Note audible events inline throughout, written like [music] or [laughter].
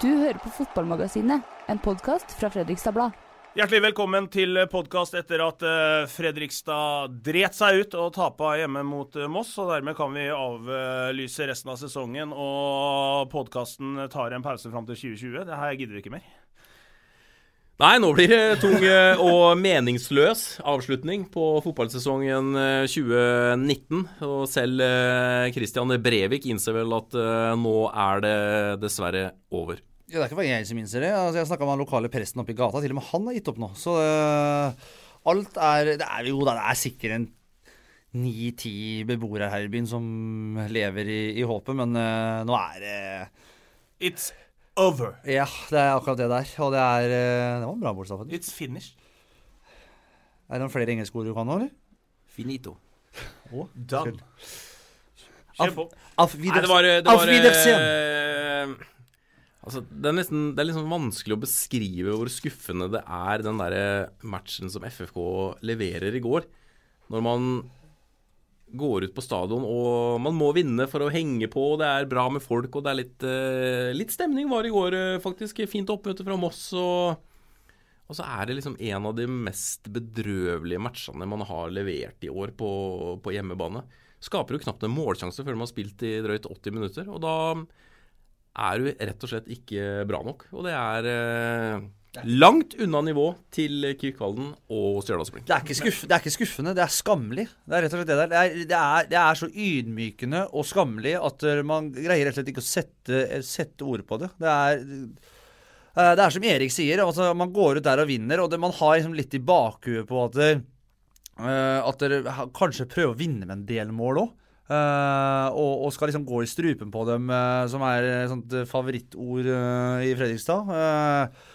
Du hører på Fotballmagasinet, en podkast fra Fredrikstad Blad. Hjertelig velkommen til podkast etter at eh, Fredrikstad dret seg ut og tapa hjemme mot eh, Moss. og Dermed kan vi avlyse resten av sesongen, og podkasten tar en pause fram til 2020. Det her gidder vi ikke mer. Nei, nå blir det tung eh, og meningsløs avslutning på fotballsesongen eh, 2019. Og selv Christian Brevik innser vel at nå er det dessverre over. Ja, det er ikke bare jeg som innser det. Altså, jeg snakka med den lokale presten oppe i gata. Til og med han har gitt opp nå. Så uh, alt er Det er jo da, det er sikkert en ni-ti beboere her i byen som lever i, i håpet, men uh, nå er det It's over. Ja, det er akkurat det der. Og det er øh, Det var en bra bokstav, faktisk. It's finished. Er det noen flere engelske ord du kan nå, eller? Finito. Done. Kjør på. Auf Nei, det var, det var Wiedersehen. eh, Altså, det er nesten Det er liksom vanskelig å beskrive hvor skuffende det er, den der matchen som FFK leverer i går. Når man går ut på stadion og man må vinne for å henge på, og det er bra med folk, og det er litt, eh, litt stemning var i går, eh, faktisk. Fint oppmøte fra Moss. og og så er det liksom en av de mest bedrøvelige matchene man har levert i år på, på hjemmebane. Skaper jo knapt en målsjanse før man har spilt i drøyt 80 minutter. Og da er du rett og slett ikke bra nok. Og det er eh, langt unna nivå til Kirkvalden og Stjørdalsblink. Det er, ikke skuff, det er ikke skuffende, det er skammelig. Det er rett og slett det der. Det er, det er, det er så ydmykende og skammelig at eh, man greier rett og slett ikke å sette, sette ord på det. Det er, eh, det er som Erik sier, altså man går ut der og vinner, og det, man har liksom litt i bakhuet på at eh, at dere kanskje prøver å vinne med en del mål òg. Og, og skal liksom gå i strupen på dem, uh, som er et sånt eh, favorittord uh, i Fredrikstad. Eh,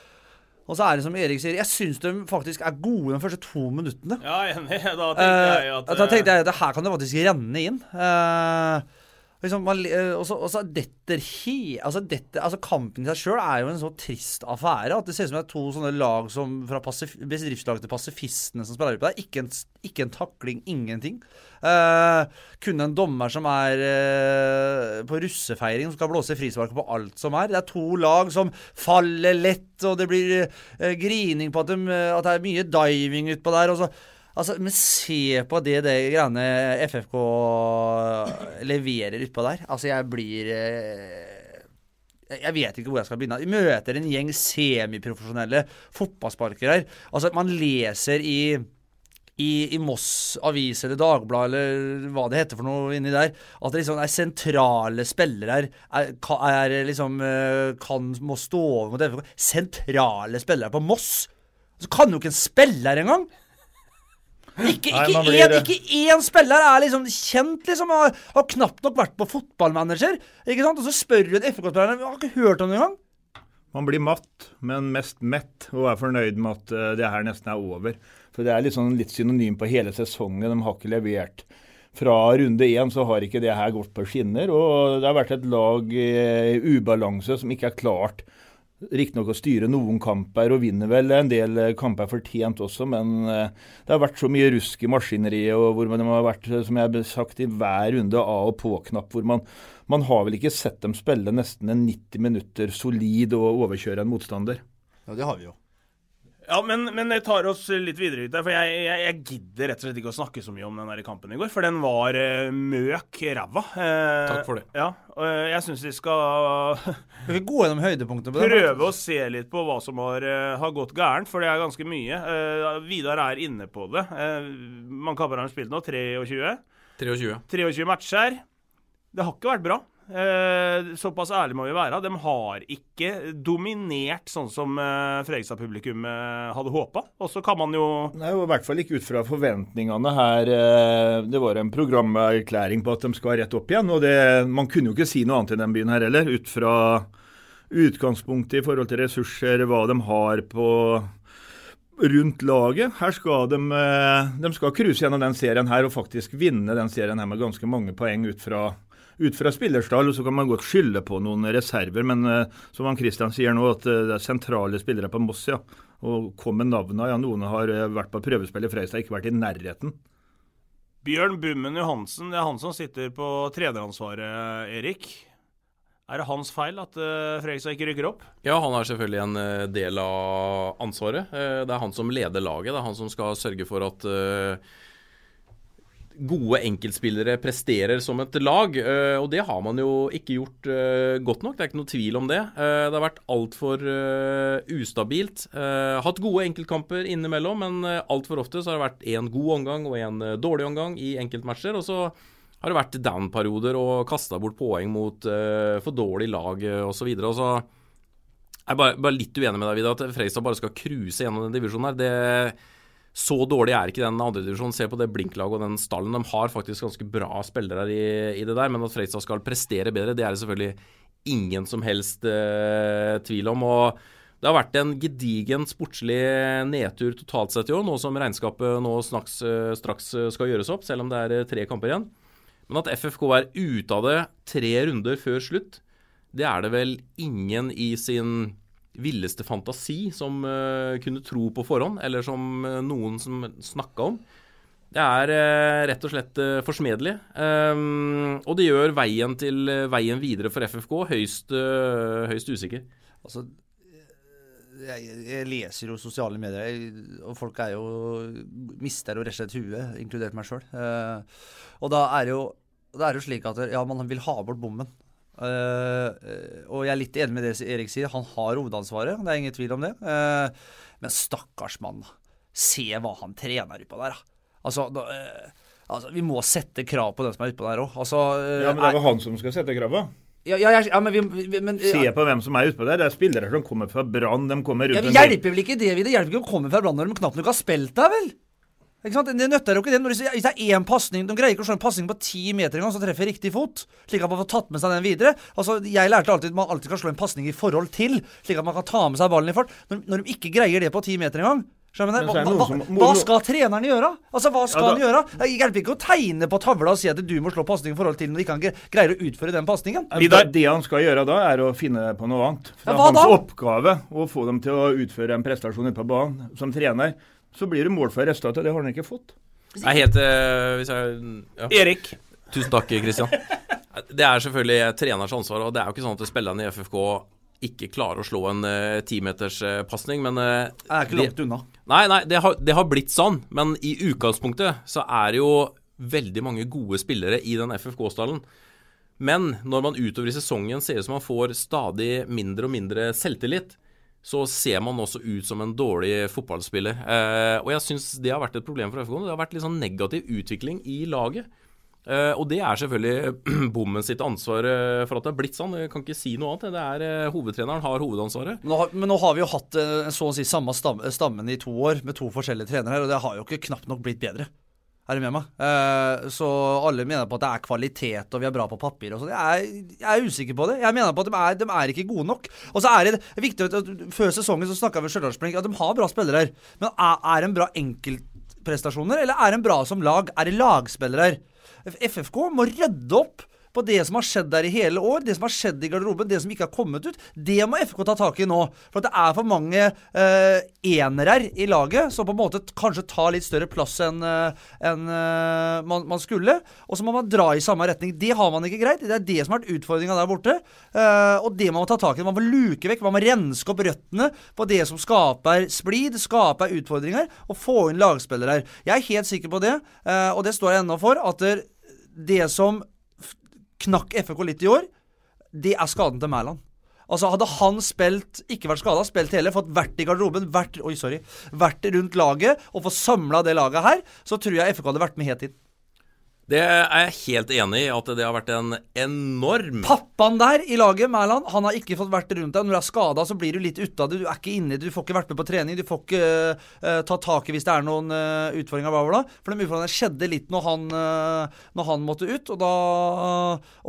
og så er det som Erik sier, jeg syns de faktisk er gode de første to minuttene. Ja, enig. [laughs] Da tenkte Eh, jeg at da tenkte jeg at her kan det faktisk renne inn. Eh, liksom, man, eh, og så- og så detter he... Altså, dette, altså kampen i seg sjøl er jo en så trist affære at det ser ut som det er to sånne lag som fra bedriftslag til pasifistene som spiller på der. Ikke en, ikke en takling, ingenting. Eh, kun en dommer som er uh, på russefeiring, som skal blåse frispark på alt som er. Det er to lag som faller lett, og det blir uh, grining på at, de, at det er mye diving utpå der. og så Altså, Men se på det, det greiene FFK leverer utpå der. Altså, jeg blir Jeg vet ikke hvor jeg skal begynne. Vi møter en gjeng semiprofesjonelle fotballsparkere her. Altså, man leser i i, i Moss Avis eller Dagblad eller hva det heter for noe inni der, at det liksom er sentrale spillere her er, er liksom eh, kan må stå over mot FK Sentrale spillere på Moss! Så kan jo ikke en spiller engang! Ikke, ikke, Nei, én, ikke én spiller er liksom kjent, liksom. Har, har knapt nok vært på fotballmanager. Ikke sant? Og så spør du en FK-spiller har ikke hørt om det engang. Man blir matt, men mest mett, og er fornøyd med at eh, det her nesten er over. For Det er litt, sånn, litt synonym på hele sesongen. De har ikke levert. Fra runde én så har ikke det her gått på skinner. og Det har vært et lag i ubalanse som ikke er klart riktignok å styre noen kamper, og vinner vel en del eh, kamper fortjent også, men eh, det har vært så mye rusk i maskineriet, og hvor man har vært, eh, som jeg har sagt, i hver runde av og på-knapp. hvor man, man har vel ikke sett dem spille nesten en 90 minutter solid og overkjøre en motstander. Ja, det har vi jo. Ja, men, men jeg tar oss litt videre ut der. For jeg, jeg, jeg gidder rett og slett ikke å snakke så mye om den der kampen i går. For den var uh, møk ræva. Uh, Takk for det. Ja, og jeg syns vi skal Skal vi gå gjennom høydepunktene på det? prøve å se litt på hva som har, eh, har gått gærent, for det er ganske mye. Eh, Vidar er inne på det. Eh, mange kamper har han spilt nå? 23? 23. 23 matcher. Det har ikke vært bra. Eh, såpass ærlig må vi være. De har ikke dominert sånn som eh, Fredrikstad-publikummet hadde håpa. Og så kan man jo Nei, I hvert fall ikke ut fra forventningene her. eh, Det var en programerklæring på at de skal rett opp igjen. og det, Man kunne jo ikke si noe annet i den byen her heller, ut fra utgangspunktet i forhold til ressurser, hva de har på rundt laget. Her skal de, eh, de skal cruise gjennom den serien her og faktisk vinne den serien her med ganske mange poeng ut fra, ut fra spillerstall. Så kan man godt skylde på noen reserver, men eh, som han Christian sier nå, at eh, det er sentrale spillere på Moss, ja. Og kom med navnene. Ja, noen har eh, vært på prøvespill i Freistad, ikke vært i nærheten. Bjørn Bummen Johansen, det er han som sitter på treneransvaret, Erik. Er det hans feil at uh, Fredrikstad ikke rykker opp? Ja, han har selvfølgelig en uh, del av ansvaret. Uh, Det er han som leder laget. Det er han som skal sørge for at eh, gode enkeltspillere presterer som et lag. eh, Og det har man jo ikke gjort eh, godt nok. Det er ikke noe tvil om det. Eh, Det har vært altfor ustabilt. Hatt gode enkeltkamper innimellom, men altfor ofte så har det vært én god omgang og én dårlig omgang i enkeltmatcher. Og så har det vært down-perioder og kasta bort poeng mot for dårlig lag uh, osv. Jeg er bare, bare litt uenig med deg, Vidar, at Freistad bare skal cruise gjennom den divisjonen her. Det, så dårlig er ikke den andredivisjonen. Se på det Blink-laget og den stallen. De har faktisk ganske bra spillere i, i det der, men at Fredrikstad skal prestere bedre, det er det selvfølgelig ingen som helst eh, tvil om. og det har vært en gedigen sportslig nedtur totalt sett i nå som regnskapet nå snaks, straks skal gjøres opp, selv om det er tre kamper igjen. Men at FFK er ute av det tre runder før slutt, det er det vel ingen i sin villeste fantasi som uh, kunne tro på forhånd, eller som uh, noen som snakka om. Det er uh, rett og slett forsmedelig. Um, og det gjør veien til veien videre for FFK høyst, høyst usikker. Altså, jeg, jeg, leser jo sosiale medier, jeg, og folk er jo mister jo rett og slett huet, inkludert meg sjøl. Og da er, jo, det er det jo slik at ja, man vil ha bort bommen. Uh, og jeg er litt enig med det Erik sier, han har hovedansvaret, det er ingen tvil om det. Uh, men stakkars mann, se hva han trener utpå der, da. Altså, da, altså, vi må sette krav på den som er utpå der òg. Altså, ja, men det er jo han som skal sette krava. Ja, ja, ja, men vi, men, Se på hvem som er utpå der. Det er spillere som kommer fra Brann. De kommer rundt ja, Det hjelper vel ikke det, vi, det hjelper ikke å komme fra Brann når de knapt nok har spilt der, vel? Ikke sant? Det nytter jo ikke det. Når det er én pasning De greier ikke å slå en pasning på ti meter engang, så treffer riktig fot. Slik at man får tatt med seg den videre. Altså, Jeg lærte alltid at man alltid kan slå en pasning i forhold til, slik at man kan ta med seg ballen i fart. Når, når de ikke greier det på ti meter engang, hva, hva, hva, skal treneren gjøre? Altså, Hva skal ja, han gjøre? Det hjelper ikke å tegne på tavla og si at du må slå pasning i forhold til når ikke han greier å utføre den pasningen. Det han skal gjøre da, er å finne på noe annet. Det er ja, hans da? oppgave å få dem til å utføre en prestasjon ute på banen som trener. Så blir det mål for resultatet. Det har han ikke fått. Jeg heter... helt uh, hvis jeg, ja. Erik. Tusen takk, Kristian. Det er selvfølgelig treners ansvar, og det er jo ikke sånn at spillerne i FFK ikke klarer å slå en uh, timeterspasning, uh, men uh, Det er ikke langt unna. Nei, nei, det har, det har, blitt sånn, men i utgangspunktet så er det jo veldig mange gode spillere i den FFK-stallen. Men når man utover i sesongen ser ut som man får stadig mindre og mindre selvtillit, så ser man også ut som en dårlig fotballspiller. Eh, og jeg syns det har vært et problem for FK. Det har vært litt sånn negativ utvikling i laget. Eh, og det er selvfølgelig [clears throat] bommen sitt ansvar uh, for at det har blitt sånn. Jeg kan ikke si noe annet. Det er uh, Hovedtreneren har hovedansvaret. Nå har, men nå har vi jo hatt så å si samme stammen i to år med to forskjellige trenere, og det har jo ikke knapt nok blitt bedre. Er med meg? så alle mener på at det er kvalitet og vi er bra på papir og sånn. Jeg, jeg, er usikker på det. Jeg mener på at de er, de er ikke gode nok. Og så er det viktig at Før sesongen så snakka vi om at de har bra spillere her. Men er, er de bra enkeltprestasjoner, eller er de bra som lag? Er det lagspillere? FFK må rydde opp på det som har skjedd der i hele år, det som har skjedd i garderoben, det som ikke har kommet ut. Det må FK ta tak i nå. For det er for mange eh, enere i laget som på en måte kanskje tar litt større plass enn eh, en, eh, man, man, skulle. Og så må man dra i samme retning. Det har man ikke greit. Det er det som har vært utfordringa der borte. Eh, og det må man ta tak i. Man må luke vekk, man må renske opp røttene på det som skaper splid, skaper utfordringer, og få inn lagspillere her. Jeg er helt sikker på det, eh, og det står jeg ennå for, at det som knakk FK litt i år, det er skaden til Mæland. Altså Hadde han spilt, ikke vært skada, spilt hele, fått vært i garderoben, vært, oi, sorry, vært rundt laget og fått samla det laget her, så tror jeg FK hadde vært med helt inn. Det er jeg helt enig i, at det har vært en enorm Pappaen der i laget, Mæland, han har ikke fått vært rundt deg. Når du er skada, så blir du litt ute av det. Du er ikke inne, du får ikke vært med på trening. Du får ikke uh, ta tak i hvis det er noen uh, utfordringer. Bla, bla. For de utfordringene skjedde litt når han, uh, når han måtte ut. Og da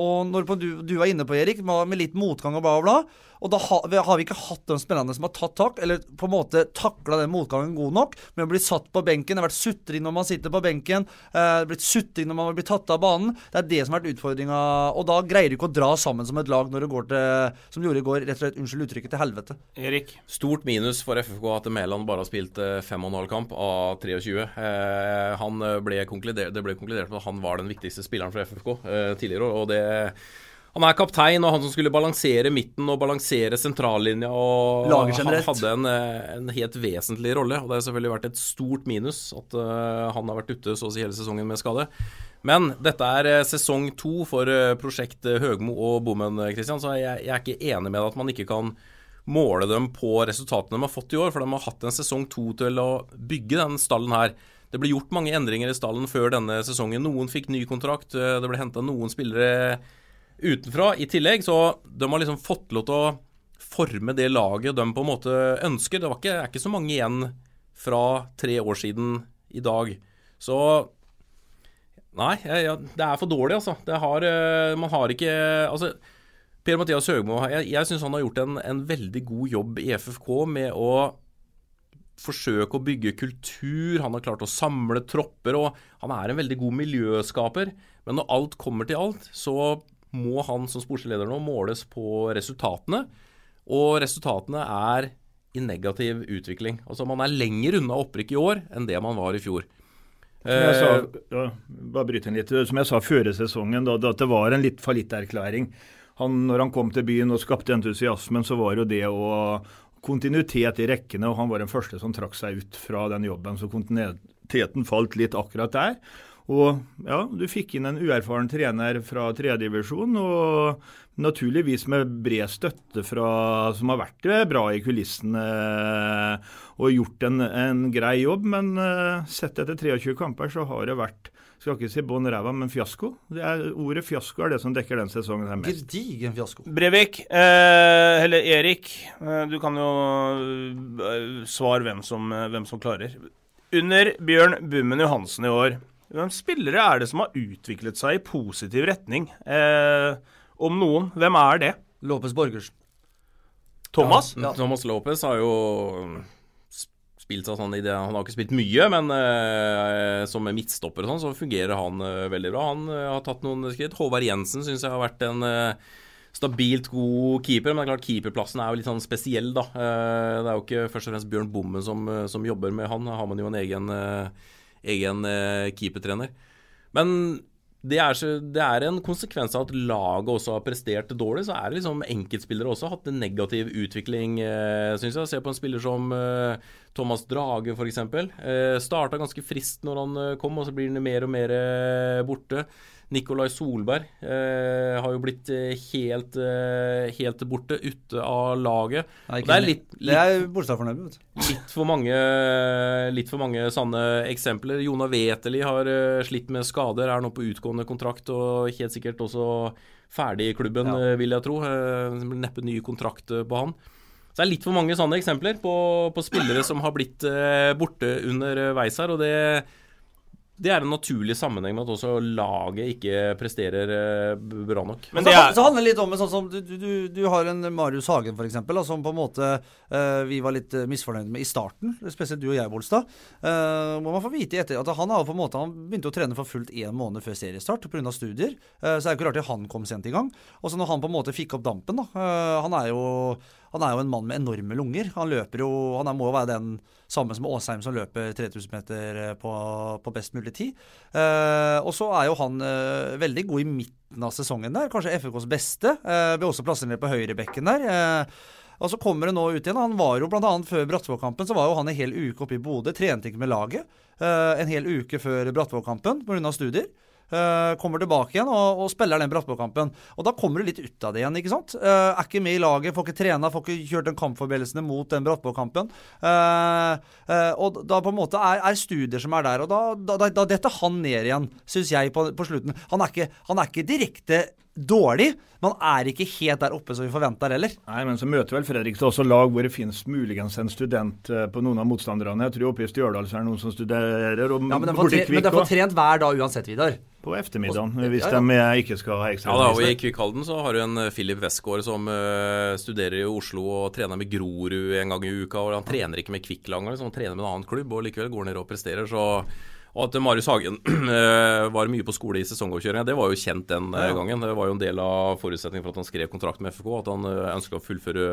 Og når du, du var inne på, Erik, med litt motgang og bla, bla, bla. Og da har vi, har vi ikke hatt de spillerne som har tatt tak, eller på en måte takla den motgangen god nok, med å bli satt på benken. Det har vært sutring når man sitter på benken. Eh, blitt sutring når man har blitt tatt av banen. Det er det som har vært utfordringa. Og da greier du ikke å dra sammen som et lag når det går til, som gjorde i går, rett og slett, unnskyld uttrykket, til helvete. Erik? Stort minus for FFK at Mæland bare har spilt eh, fem og en halv kamp av 23. Eh, han ble konkludert, det ble konkludert med at han var den viktigste spilleren for FFK eh, tidligere, og det han er kaptein og han som skulle balansere midten og balansere sentrallinja. og Han hadde en, eh, en, helt vesentlig rolle. og Det har selvfølgelig vært et stort minus at uh, han har vært ute så å si hele sesongen med skade. Men dette er uh, sesong to for prosjekt Høgmo og Bommen, Christian, så jeg, jeg, er ikke enig med deg at man ikke kan måle dem på resultatene de har fått i år. For de har hatt en sesong to til å bygge den stallen her. Det ble gjort mange endringer i stallen før denne sesongen. Noen fikk ny kontrakt, det ble henta noen spillere utenfra i tillegg. Så de har liksom fått lov til å forme det laget de på en måte ønsker. Det ikke, er ikke så mange igjen fra tre år siden i dag. Så Nei, ja, det er for dårlig, altså. Det har, eh, man har ikke Altså, Per-Mathias Høgmo Jeg, jeg syns han har gjort en, en, veldig god jobb i FFK med å forsøke å bygge kultur. Han har klart å samle tropper, og han er en veldig god miljøskaper. Men når alt kommer til alt, så må han som sportsleder nå måles på resultatene. Og resultatene er i negativ utvikling. Altså Man er lenger unna opprykk i år enn det man var i fjor. Som jeg sa, eh, ja, bare bryte inn litt, som jeg sa før sesongen, da, at det var en litt fallitterklæring. Han, når han kom til byen og skapte entusiasmen, så var jo det å kontinuitet i rekkene, og han var den første som trakk seg ut fra den jobben. Så kontinuiteten falt litt akkurat der. Og ja, du fikk inn en uerfaren trener fra tredjedivisjon, og naturligvis med bred støtte fra som har vært bra i kulissene og gjort en, en grei jobb. Men uh, sett etter 23 kamper så har det vært skal ikke si bånn ræva, men fiasko. Det er, ordet fiasko er det som dekker den sesongen her mest. Gedigen fiasko. Brevik, eh, eller Erik, eh, du kan jo eh, svare hvem som, eh, hvem som klarer. Under Bjørn Bummen Johansen i år hvem spillere er det som har utviklet seg i positiv retning? Eh, om noen, hvem er det? Lopez Borgers. Thomas? Ja, ja. Thomas Lopez har jo spilt seg sånn i det Han har ikke spilt mye, men eh, som midtstopper og sånn, så fungerer han eh, veldig bra. Han eh, har tatt noen skritt. Håvard Jensen syns jeg har vært en eh, stabilt god keeper. Men det er klart keeperplassen er jo litt sånn spesiell, da. Eh, det er jo ikke først og fremst Bjørn Bommen som, som jobber med han. Har man jo en egen egen eh, keepertrener. Men det er, så, det er, en konsekvens av at laget også har prestert dårlig. Så er det liksom enkeltspillere også hatt en negativ utvikling, eh, syns jeg. Se på en spiller som eh, Thomas Drage, f.eks. Eh, Starta ganske frist når han eh, kom, og så blir han mer og mer eh, borte. Nikolai Solberg eh, har jo blitt eh, helt, eh, helt borte, ute av laget. Nei, det er litt, litt, er litt, for mange, litt for mange sanne eksempler. Jona Weteli har uh, slitt med skader, er nå på utgående kontrakt og helt sikkert også ferdig i klubben, ja. vil jeg tro. Neppe ny kontrakt på han. Så det er litt for mange sånne eksempler på, på spillere som har blitt borte underveis her. og det det er en naturlig sammenheng med at også laget ikke presterer uh, bra nok. Men det er... så handler det litt om sånn som du, du, du, har en Marius Hagen f.eks., som på en måte uh, vi var litt uh, misfornøyd med i starten. Spesielt du og jeg, Bolstad. Uh, må man få vite etter at han har på en måte Han begynte å trene for fullt én måned før seriestart pga. studier. så det er ikke rart at han kom sent i gang. Og så når han på en måte fikk opp dampen, da Han er jo han er jo en mann med enorme lunger. Han løper jo Han må jo være den samme som Aasheim som løper 3000 meter eh, på, på best mulig tid. Eh, og så er jo han eh, veldig god i midten av sesongen der. Kanskje FKs beste. Eh, blir også plassert på høyrebekken der. og så kommer det nå ut igjen. Han var jo bl.a. før Brattvåg-kampen så var jo han en hel uke oppe i Bodø. Trente ikke med laget. en hel uke før Brattvåg-kampen pga. studier. Eh, kommer tilbake igjen og, og spiller den Brattbakk-kampen. Og da kommer du litt ut av det igjen, ikke sant? Eh, er ikke med i laget, får ikke trena, får ikke kjørt den kampforberedelsene mot den Brattbakk-kampen. Eh, og da på en måte er, er studier som er der, og da, da, da detter han ned igjen, syns jeg, på, på slutten. Han er ikke, han er ikke direkte dårlig, Man er ikke helt der oppe som vi forventer heller. Nei, men så møter vel Fredrikstad også lag hvor det finnes muligens en student eh, på noen av motstanderne. Jeg tror oppe i Stjørdal så er det noen som studerer. Og Ja, men de får, tre, men de får trent hver dag uansett, Vidar. På ettermiddagen, hvis ja. de eh, ikke skal ha ekstra Ja, da, og I. Kvikkhalden så har du en Filip Philip Westgård som uh, studerer i Oslo og trener med Grorud en gang i uka. og Han trener ikke med Kvikk lenger, liksom, han trener med en annen klubb og likevel går ned og presterer. så og at Marius Hagen [clears throat] eh, var mye på skole i sesongoppkjøringa, det var jo kjent den eh, Ja, gangen. Det var jo en del av forutsetningen for at han skrev kontrakt med FK, at han ønska ønsket å fullføre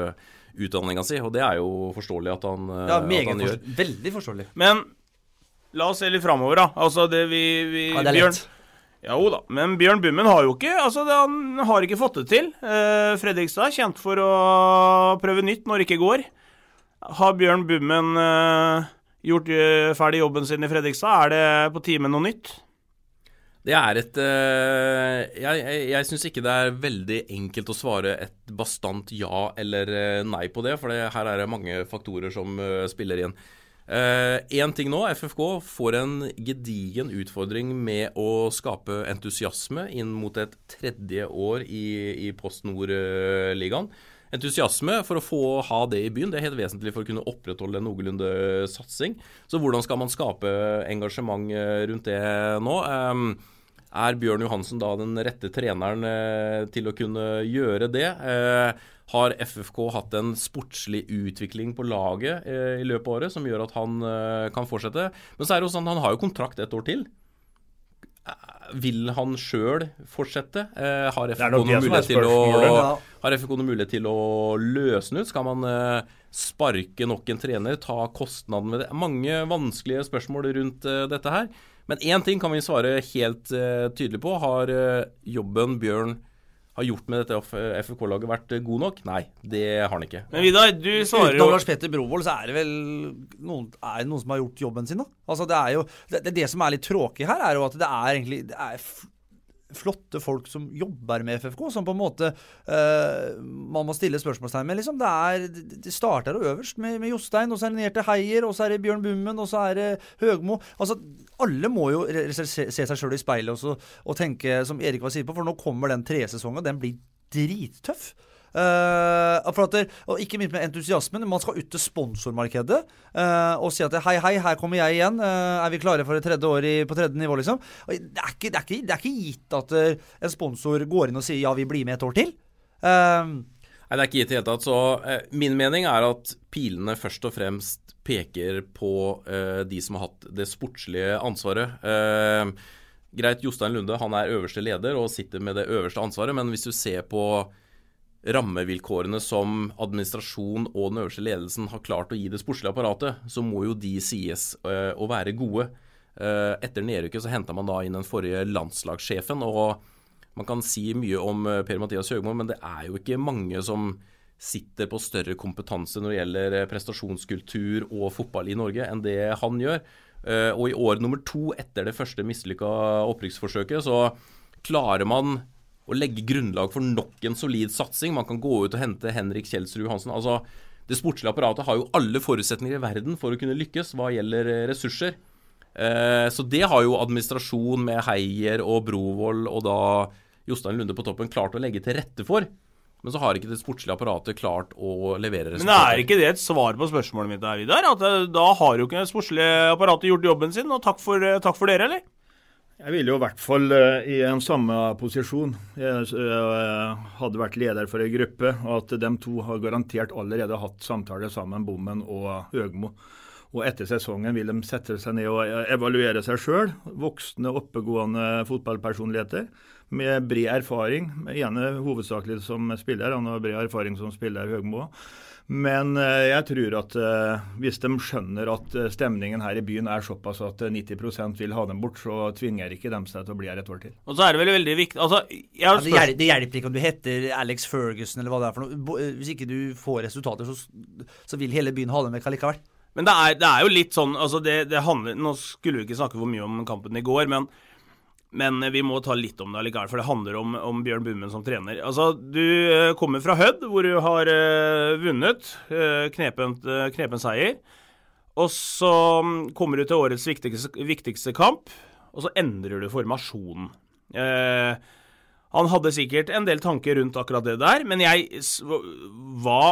utdanninga si. Og det er jo forståelig at han, eh, Ja, at han gjør. forståelig. Veldig forståelig. Men la oss se litt framover, da. Altså, det vi, vi Ja, det er Bjørn, lett. Ja, jo da, men Bjørn Bummen har jo ikke altså Han har ikke fått det til. Eh, Fredrikstad er kjent for å prøve nytt når det ikke går. Har Bjørn Bummen eh, gjort eh, ferdig jobben sin i Fredrikstad? Er det på tide med noe nytt? Det er et eh, Jeg, jeg, jeg syns ikke det er veldig enkelt å svare et bastant ja eller eh, nei på det, for det, her er det mange faktorer som spiller inn. Én ting nå, FFK får en gedigen utfordring med å skape entusiasme inn mot et tredje år i, i Post Nord-ligaen. Entusiasme for å få ha det i byen, det er helt vesentlig for å kunne opprettholde en noenlunde satsing. Så hvordan skal man skape engasjement eh, rundt det nå? Ehm, er Bjørn Johansen da den rette treneren eh, til å kunne gjøre det? Eh, har FFK hatt en sportslig utvikling på laget i løpet av året som gjør at han kan fortsette? Men så er det jo sånn, han har jo kontrakt et år til. Vil han sjøl fortsette? Har FFK noen mulighet til å. Har FFK noen mulighet til å løse den ut? Skal man eh, sparke nok en trener? Ta kostnaden med det? Mange vanskelige spørsmål rundt eh, dette her. Men én ting kan vi svare helt eh, tydelig på. Har jobben Bjørn har gjort med dette FFK-laget vært god nok? Nei, det har han ikke. Men Vidar, du svarer Utenom Uten Lars Petter Brovold, så er det vel noen, er det noen som har gjort jobben sin, da? Altså, det er jo det, det, det som er litt tråkig her, er jo at det er egentlig det er f flotte folk som jobber med FFK, som på en måte uh, man må stille spørsmålstegn med. Liksom. Det, er, det- starter øverst med, med Jostein, og så er det ned til Heier, og så er det Bjørn Bummen, og så er det Høgmo. Altså, alle må jo se, se seg sjøl i speilet også, og tenke, som Erik var sier på, for nå kommer den tresesongen, den blir drittøff. Eh, for at det, og ikke minst med entusiasmen. Man skal ut til sponsormarkedet uh, og si at hei, hei, her kommer jeg igjen. Uh, er vi klare for et tredje år på tredje nivå, liksom? Det er ikke, det er ikke, det er ikke gitt at eh, en sponsor går inn og sier ja, vi blir med et år til. Eh, Nei, det er ikke gitt i det hele tatt. Så eh, min mening er at pilene først og fremst peker på eh, de som har hatt det sportslige ansvaret. Eh, greit, Jostein Lunde han er øverste leder og sitter med det øverste ansvaret, men hvis du ser på rammevilkårene som administrasjon og den øverste ledelsen har klart å gi det sportslige apparatet, så må jo de sies eh, å være gode. Eh, etter nedrykket så henta man da inn den forrige landslagssjefen. og man kan si mye om eh, Per-Mathias Høgmo, men det er jo ikke mange som sitter på større kompetanse når det gjelder prestasjonskultur og fotball i Norge, enn det han gjør. Og i år nummer to etter det første mislykka opprykksforsøket, så klarer man å legge grunnlag for nok en solid satsing. Man kan gå ut og hente Henrik Kjelsrud Hansen. Altså, det sportslige apparatet har jo alle forutsetninger i verden for å kunne lykkes hva gjelder eh, ressurser. Eh, Så det har jo administrasjon med Heier og Brovold og da Jostein Lunde på toppen klart å legge til rette for. Men så har ikke det sportslige apparatet klart å levere Men er ikke det et svar på spørsmålet mitt der, Vidar? At eh, da har jo ikke det sportslige apparatet gjort jobben sin, og takk for, takk for dere, eller? Jeg ville jo i hvert fall eh, i en samme posisjon. Jeg eh, hadde vært leder for en gruppe, og at de to har garantert allerede hatt samtaler sammen, Bommen og Høgmo. Og etter sesongen vil de sette seg ned og eh, evaluere seg sjøl. Voksne, oppegående fotballpersonligheter med bred erfaring. igjen hovedsakelig som spiller, han har bred erfaring som spiller, Høgmo. Men eh, jeg tror at eh, hvis de skjønner at stemningen her i byen er såpass at eh, 90% vil ha dem bort, så tvinger ikke dem seg til å bli her et år til. Og så er det vel veldig viktig Altså, jeg har ja, det, hjelper, det hjelper ikke om du heter Alex Ferguson eller hva det er for noe. Hvis ikke du får resultater, så, så vil hele byen ha dem vekk allikevel. Men det er, det er jo litt sånn altså det, det handler, Nå skulle vi ikke snakke for mye om kampen i går, men Men vi må ta litt om det allikevel, for det handler om, om Bjørn Bummen som trener. Altså, Du eh, kommer fra Hødd, hvor du har eh, vunnet. Eh, knepen seier. Og så mm, kommer du til årets viktigste, viktigste kamp, og så endrer du formasjonen. Eh, han hadde sikkert en del tanker rundt akkurat det der, men jeg Hva,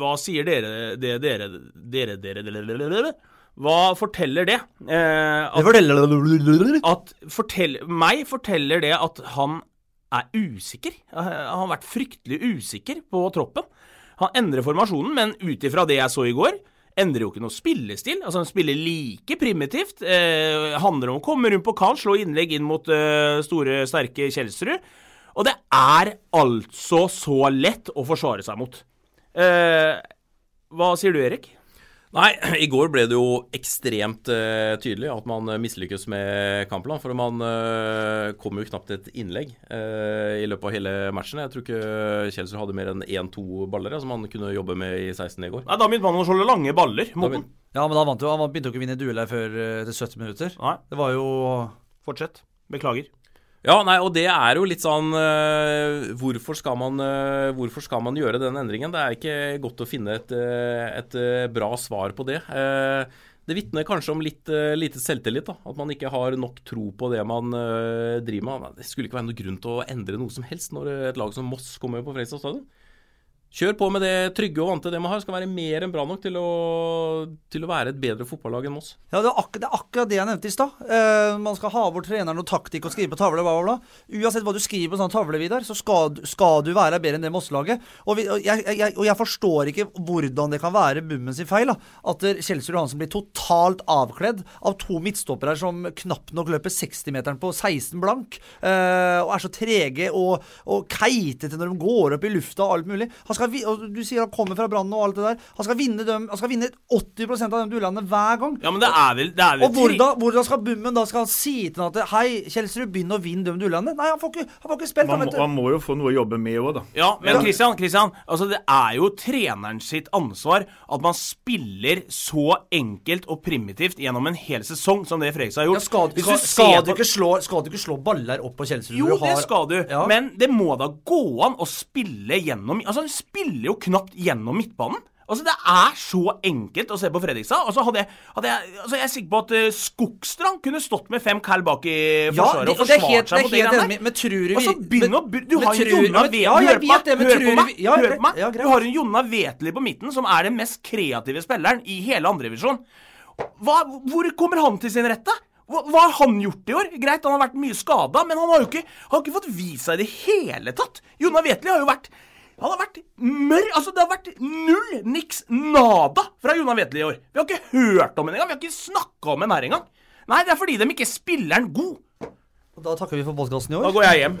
hva sier dere det dere dere, dere, dere, dere? Hva forteller det? Eh, at, forteller at fortell, meg forteller det at han er usikker. Eh, Han har vært fryktelig usikker på troppen. Han endrer formasjonen, men ut ifra det jeg så i går, endrer jo ikke noe spillestil. Altså Han spiller like primitivt. Eh, handler om å komme rundt på kant, slå innlegg inn mot eh, store, sterke Kjelsrud. Og det er altså så lett å forsvare seg mot. Eh, hva sier du, Erik? Nei, i går ble det jo ekstremt uh, tydelig at man eh, mislykkes med kampplan. For man uh, kom jo knapt til et innlegg uh, i løpet av hele matchen. Jeg tror ikke Kjelsrud hadde mer enn én-to baller ja, som han kunne jobbe med i 16 i går. Nei, Da begynte man å slå lange baller mot den. Ja, men da vant jo, han begynte jo ikke å vinne dueller før etter 70 minutter. Nei, Det var jo fortsett. Beklager. Ja, nei, og det er jo litt sånn uh, hvorfor, skal man, uh, hvorfor skal man gjøre den endringen? Det er ikke godt å finne et, eh, et bra svar på det. Uh, det vitner kanskje om litt lite selvtillit. da, At man ikke har nok tro på det man driver med. Det skulle ikke være noe grunn til å endre noe som helst når et lag som Moss kommer på Fredrikstad stadion. Kjør på med det trygge og vante det man har. Skal være mer enn bra nok til å, til å være et bedre fotballag enn Moss. Ja, det er, det er akkurat det jeg nevnte i stad. Eh, man skal ha bort treneren og taktikk og skrive på tavle. Bla, bla, bla. Uansett hva du skriver på sånn tavle, Vidar, så skal, skal du være bedre enn det Moss-laget. Og, og, og jeg forstår ikke hvordan det kan være Bummen sin feil. da. At der Kjelsrud Johansen blir totalt avkledd av to midtstoppere som knapt nok løper 60-meteren på 16 blank. eh, og er så trege og, og keitete når de går opp i lufta og alt mulig. Han skal, vi- og du sier han kommer fra Brann og alt det der. Han skal vinne, dem, han skal vinne 80% av de duellene hver gang. Ja, men det er vel, det er vel Og hvordan, hvordan skal Bummen da skal han si til han at Hei, Kjelsrud, begynn å vinne de duellene? Nei, han får ikke, han får ikke spilt. Man, Han, må- vet du. man må jo få noe å jobbe med òg, da. Ja, men Christian, Christian altså det er jo treneren sitt ansvar at man spiller så enkelt og primitivt gjennom en hel sesong som det Fredrikstad har gjort. skal, skal, du skal, skal, du ikke slå, skal du ikke slå baller opp på Kjelsrud? Jo, du det skal du, Ja. men det må da gå an å spille gjennom Altså, spiller jo knapt gjennom midtbanen. Altså, Det er så enkelt å se på Fredrikstad. Altså, hadde jeg, hadde jeg, altså, jeg er sikker på at uh, Skogstrand kunne stått med fem cal bak i Ja, forsvaret det, og og forsvart seg mot det greiene der. men tror du Altså, vi- begynn å Du har en Jonna Ja, hør på meg, vi- ja, ja. Du har en Jonna Vetli på midten, som er den mest kreative spilleren i hele andredivisjon. Hvor kommer han til sin rette? Hva, hva har han gjort i år? Greit, han har vært mye skada, men han har jo ikke, har ikke fått vist seg i det hele tatt. Jonna Vetli har jo vært han har vært mørr! Altså, det har vært null, niks, nada fra Jonna Vetley i år. Vi har ikke hørt om henne engang. Vi har ikke snakka om henne her engang. Nei, det er fordi de ikke spiller den god. Da takker vi for podkasten i år. Da går jeg hjem.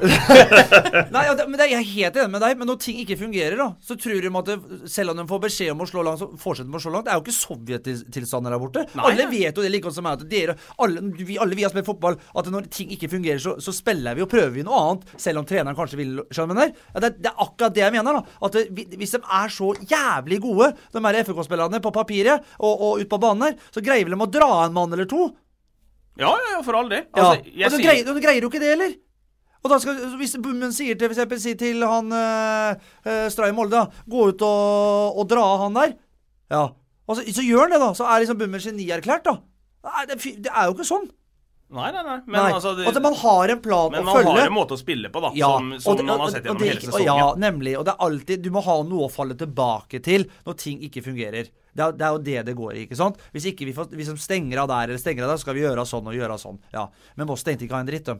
[laughs] Nei, ja, det, men det, Jeg er helt enig med deg, men når ting ikke fungerer, da så tror de at det, selv om de får beskjed om å slå langt, så fortsetter de å slå langt. Det er jo ikke sovjettilstander der borte. Nei, alle vet jo det like godt som meg at dere alle vi, alle vi har spilt fotball, at når ting ikke fungerer, så, så spiller vi og prøver vi noe annet, selv om treneren kanskje vil skjønne det. Ja, det, det er akkurat det jeg mener. da At vi- Hvis de er så jævlig gode, de her FK-spillerne på papiret og, og ut på banen her, så greier vel de å dra en mann eller to. Ja, ja, ja, for all del. Ja, Altså, jeg og du sier- greier, du greier jo ikke det heller. Og da skal, Hvis Bummen sier til, for eksempel, si til han øh, Stray Molde Gå ut og, og dra av han der. Ja. Og så, så gjør han det, da. Så er liksom Bummen genierklært, da. Nei, det, det er jo ikke sånn. Nei, nei, nei. Men Nei. altså det, altså, man har en plan Men man har en måte å spille på, da. Ja, som som det- man har sett gjennom det- hele sesongen. Ja, nemlig. Og det er alltid Du må ha noe å falle tilbake til når ting ikke fungerer. Det er, det er jo det det går i, ikke sant? Hvis ikke vi får, hvis de stenger av der eller stenger av der, skal vi gjøre sånn og gjøre sånn. Ja. Men Moss stengte ikke ha en dritt, de.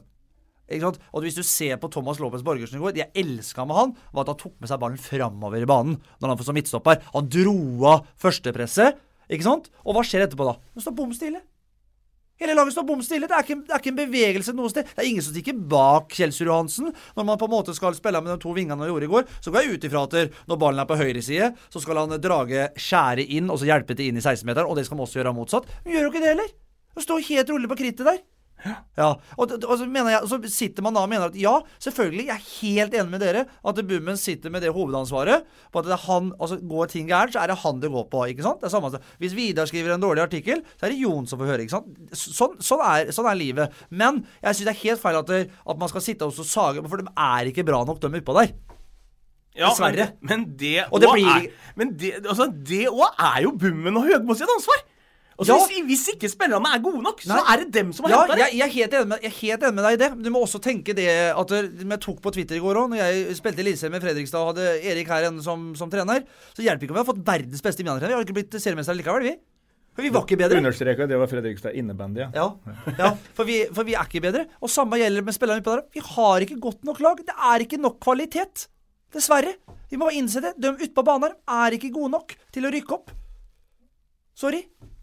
Og hvis du ser på Thomas Lopez Borgersen i går, det jeg elska med han, var at han tok med seg ballen framover i banen når han får som midtstopper. Han dro av førstepresset, ikke sant? Og hva skjer etterpå da? Det står bom stille. Hele laget står bom stille. Det er, ikke, det er ikke en bevegelse noe sted. Det er ingen som stikker bak Kjelsrud Johansen når man på en måte skal spille med de to vingene han gjorde i går. Så går jeg ut ifra at når ballen er på høyre side, så skal han drage skjæret inn og så hjelpe til inn i 16-meteren, og det skal Moss gjøre motsatt. Men gjør jo ikke det heller. Han står helt rolig på krittet der. Ja, og, og så, mener jeg, så sitter man da og mener at ja, selvfølgelig, jeg er helt enig med dere at Bummen sitter med det hovedansvaret på at det er han, altså går ting gærent, så er det han det går på. ikke sant? Det er samme, Hvis Vidar skriver en dårlig artikkel, så er det Jon som får høre. ikke sant? Sånn, sånn, er, sånn er livet. Men jeg syns det er helt feil at, det, at man skal sitte og sage, for de er ikke bra nok, de utpå der. Ja, Dessverre. Men, men det det blir- er, men det, altså, det er jo Bummen og Høgmo sitt ansvar! Altså, Ja. hvis, hvis ikke spillerne er gode nok, så Nei. er det dem som har Ja, henta det. jeg, jeg, er helt enig med, jeg er helt enig med deg i det. Du må også tenke det at jeg tok på Twitter i går òg, når jeg spilte Eliteserien med Fredrikstad og hadde Erik her igjen som, som trener, så hjelper ikke om vi har fått verdens beste innbyttertrener. Vi har ikke blitt seriemestere likevel, vi. For vi var ikke bedre. Understreka det var Fredrikstad innebandy. Ja. Ja, ja for, vi, for vi er ikke bedre. Og samme gjelder med spillerne utpå der. Vi har ikke godt nok lag. Det er ikke nok kvalitet. Dessverre. Vi må bare innse det. De utpå banen her er ikke gode nok til å rykke opp. Sorry.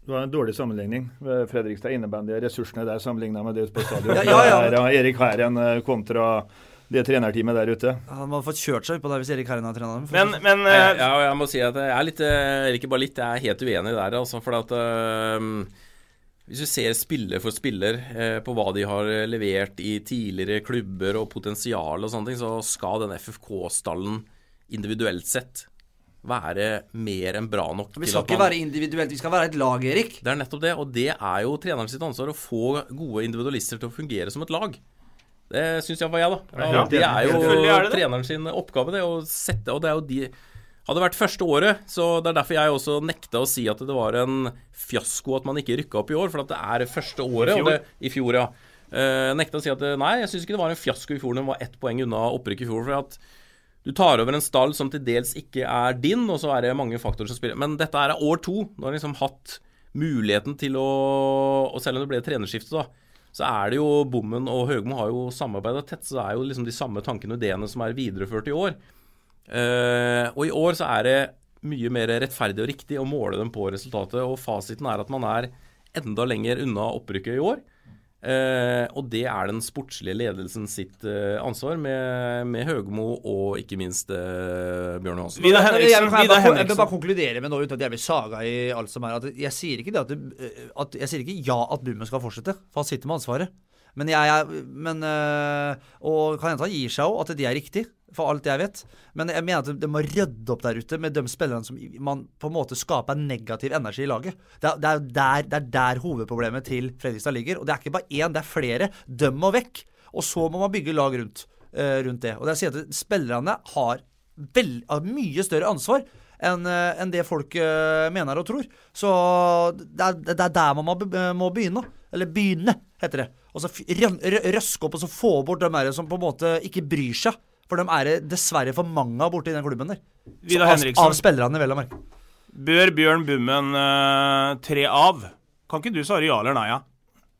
Det var en dårlig sammenligning. Fredrikstad innebandy, ressursene der sammenligna med det på stadion. Ja, ja, ja. Det er Erik Hæren eh, kontra det trenerteamet der ute. Han må ha fått kjørt seg utpå der hvis Erik Herren har trent dem. Men, men Jeg, eh, ja, jeg må si at jeg er litt eh, Eller ikke bare litt, jeg er helt uenig der, altså. For at uh, Hvis du ser spiller for spiller uh, på hva de har levert i tidligere klubber og potensial og sånne ting, så skal den FFK-stallen individuelt sett være mer enn bra nok Vi skal ikke man- være individuelt, vi skal være et lag, Erik. Det er nettopp det, og det er jo treneren sitt ansvar å få gode individualister til å fungere som et lag. Det syns iallfall jeg, da. Ja, det er jo er det det. treneren sin oppgave, det å sette Og det er jo de Hadde vært første året, så det er derfor jeg også nekta å si at det var en fiasko at man ikke rykka opp i år, for at det er første året. I og det, I fjor, ja. Uh, nekta å si at det, nei, jeg syns ikke det var en fiasko i fjor. Den var ett poeng unna opprykk i fjor. for at du tar over en stall som til dels ikke er din, og så er det mange faktorer som spiller. Men dette er år to. Nå har liksom hatt muligheten til å Og selv om det ble trenerskifte, da, så er det jo Bommen og Høgmo har jo samarbeida tett, så det er jo liksom de samme tankene og ideene som er videreført i år. Eh, og i år så er det mye mer rettferdig og riktig å måle dem på resultatet, og fasiten er at man er enda lenger unna opprykket i år. Eh, og det er den sportslige ledelsen sitt eh, ansvar, med, med Høgmo og ikke minst eh, Bjørn Johansen. Vidar Henriksen. jeg, jeg, jeg vil bare konkludere med nå, uten at jeg blir saga i alt som er, at jeg sier ikke det at, det, at Jeg sier ikke ja at Bummen skal fortsette, for han sitter med ansvaret. Men jeg er men, øh, Og kan hende han gir seg òg, at det er riktig, for alt jeg vet. Men jeg mener at det må rydde opp der ute med de spillerne som man på en måte skaper negativ energi i laget. Det er, det er, der, det er der hovedproblemet til Fredrikstad ligger. Og det er ikke bare én, det er flere. Døm må vekk. Og så må man bygge lag rundt, uh, rundt det. Og det er å si at spillerne har vel, mye større ansvar enn en det folk eh, mener og tror. Så det er, det er der man må, må begynne. Eller begynne, heter det. Og så røske opp og så få bort de som på en måte ikke bryr seg. For dem er det dessverre for mange av borti den klubben der. Av, Henriksen. av spillerne, vel å merke. Bør Bjørn Bummen uh, tre av? Kan ikke du svare ja eller nei? Ja?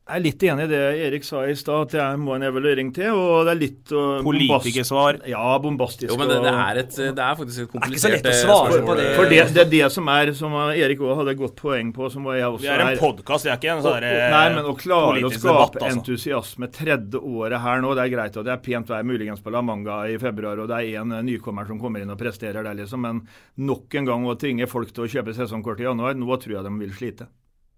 Jeg er litt enig i det Erik sa i stad, at det må en evaluering til. Og det er litt uh, Politikersvar. Ja, bombastisk. Jo, men det, det, er et, det er faktisk et ikke så lett å eh, svare på det. For det, det er det som er, som Erik òg hadde et godt poeng på, som jeg også Vi er en podkast, vi er ikke en Og- sånn og- Nei, men å klare å skape debatt, altså. entusiasme tredje året her nå, det er greit. Og det er pent vær muligens på La Manga i februar, og det er én nykommer som kommer inn og presterer der, liksom. Men nok en gang å tvinge folk til å kjøpe sesongkort i januar, nå tror jeg de vil slite.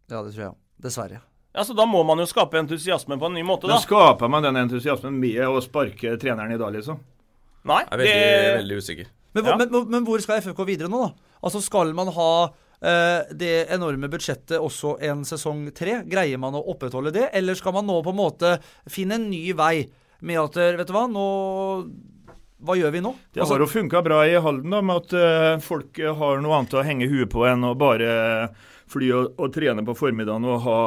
Ja, det tror jeg òg. Dessverre. Ja, så Da må man jo skape entusiasme på en ny måte, Men da. skaper man den entusiasmen med å sparke treneren i dag, liksom? Nei, Jeg er veldig, det veldig usikker. Men, hvor- Ja. men, men hvor skal FFK videre nå, da? Altså Skal man ha eh, det enorme budsjettet også en sesong tre? Greier man å opprettholde det, eller skal man nå på en måte finne en ny vei med at eh, Vet du hva, nå Hva gjør vi nå? Det Altså, har jo funka bra i Halden, da, med at eh, folk har noe annet å henge huet på enn å bare fly og, og trene på formiddagen og ha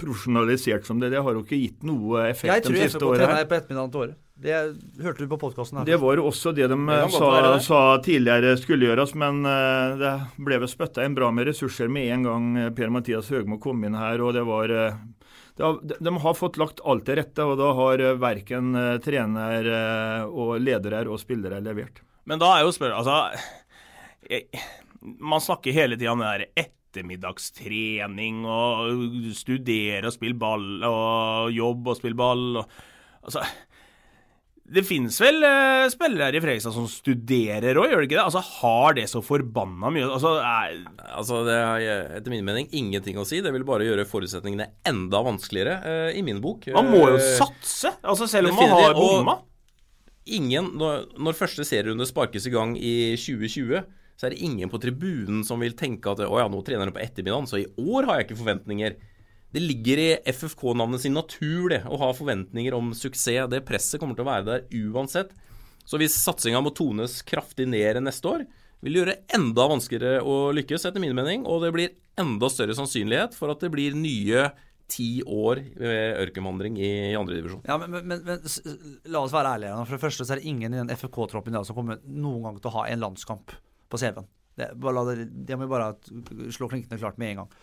profesjonalisert som det. Det har jo ikke gitt noe effekt de siste årene. Jeg tror jeg skal trene på ettermiddagen til året. Det hørte du på podkasten her. Det var også det de eh, sa, sa tidligere skulle gjøres, men eh, det ble vel spytta inn bra med ressurser med en gang eh, Per-Mathias Høgmo kom inn her. og det var de, har fått lagt alt til rette, og da har verken trener og ledere og spillere levert. Men da er jo spørsmålet Altså jeg, Man snakker hele tida om det der ettermiddagstrening og studere og spille ball og jobb og spille ball og Altså det finnes vel eh, spillere i Fredrikstad som studerer òg, gjør det ikke det? Altså, Har det så forbanna mye Altså, eh. Altså, Det har etter min mening ingenting å si. Det vil bare gjøre forutsetningene enda vanskeligere, eh, i min bok. Man må jo Eh, satse, altså selv om man har bomma. Ingen, når, når første serierunde sparkes i gang i 2020, så er det ingen på tribunen som vil tenke at å ja, nå trener han på ettermiddagen, så i år har jeg ikke forventninger. Det ligger i FFK-navnet sin natur det, å ha forventninger om suksess. Det presset kommer til å være der uansett. Så hvis satsinga må tones kraftig ned neste år, vil det gjøre enda vanskeligere å lykkes, etter min mening. Og det blir enda større sannsynlighet for at det blir nye ti år ørkenvandring i andredivisjon. Ja, men, men, men la oss være ærlige. For det første så er det ingen i den FFK-troppen som kommer noen gang til å ha en landskamp på CV-en. Det, det, må vi bare slå klinkende klart med en gang.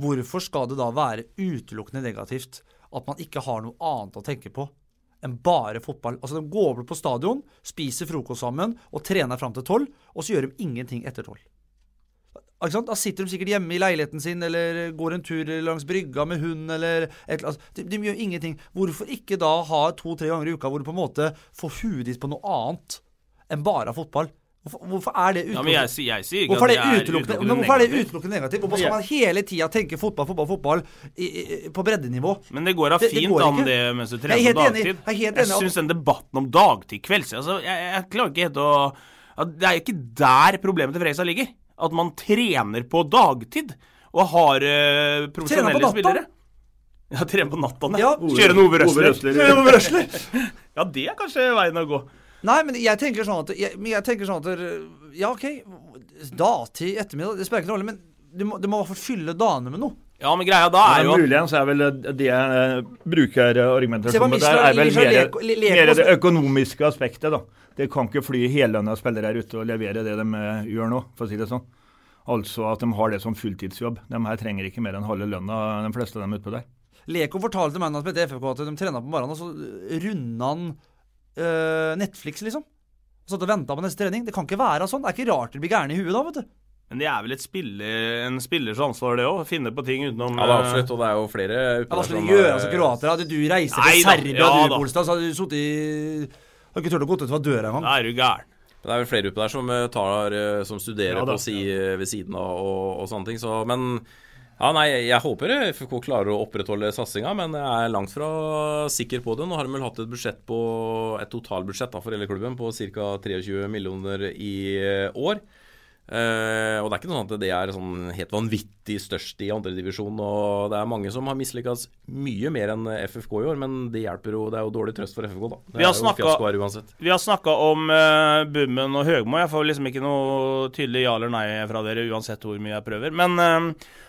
Hvorfor skal det da være utelukkende negativt at man ikke har noe annet å tenke på enn bare fotball? Altså De går over på stadion, spiser frokost sammen og trener fram til tolv, og så gjør de ingenting etter tolv. Da sitter de sikkert hjemme i leiligheten sin eller går en tur langs brygga med hund eller et eller annet. De, de gjør ingenting. Hvorfor ikke da ha to-tre ganger i uka hvor du på en måte får huet ditt på noe annet enn bare fotball? Hvorfor, hvorfor er det utelukkende ja, jeg, jeg sier ikke Hvorfor er det at det er utelukkende, utelukkende men hvorfor er det negativt. utelukkende negativt? Hvorfor skal man hele tida tenke fotball, fotball, fotball i, i, på breddenivå? Men det går da fint det går an det mens du er trener helt dagtid. enig. Jeg Jeg syns den debatten om dagtid, kveldstid altså, jeg, jeg klarer ikke helt å Det er ikke der problemet til Freisa ligger. At man trener på dagtid og har uh, profesjonelle spillere. Ja, trene på natta, Ja. Kjøre en Ove Røsler. [laughs] ja, det er kanskje veien å gå. Nei, men jeg tenker sånn at jeg, jeg tenker sånn at Ja, OK, Datid, ettermiddag, det spiller ikke noen rolle, men du må, du må i hvert fall fylle dagene med noe. Ja, men greia da er jo muligens er vel det jeg bruker Se på argumentasjonen der, er vel mer, mer det økonomiske aspektet, da. Det kan ikke fly hellønna spillere her ute og levere det de eh, gjør nå, for å si det sånn. Altså at de har det som fulltidsjobb. De her trenger ikke mer enn halve lønna, de fleste av dem utpå der. Leko fortalte meg FFK at de trena på morgenen, og så runda han øh, Netflix, liksom. Og satt og venta på neste trening. Det kan ikke være sånn. Det er ikke rart dere blir gærne i huet da, vet du. Men det er vel et spiller, en spillers ansvar, det òg. Finne på ting utenom Ja, det er eh, absolutt, og det er jo flere Ja, hva skal vi du gjøre? som Altså, kroater, hadde du Nei til da, Serbia, ja du, da. Bolstad, så hadde du sittet i Hadde ikke turt å gå ut fra døra engang. Da er du gæren. Det er vel flere oppe der som eh, tar eh, Som studerer Ja da. på si, ved siden av og, og sånne ting. Så, men ja, nei, jeg håper FK klarer å opprettholde satsinga, men jeg er langt fra sikker på det. Nå har de vel hatt et budsjett på et totalbudsjett da, for hele klubben på ca. 23 millioner i år. Eh, og det er ikke noe sånn at det er sånn helt vanvittig størst i andredivisjon. Og det er mange som har mislykkes mye mer enn FFK i år, men det hjelper jo. Det er jo dårlig trøst for FFK, da. Det Vi har snakka om uh, Bummen og Høgmo. Jeg får liksom ikke noe tydelig ja eller nei fra dere, uansett hvor mye jeg prøver. Men så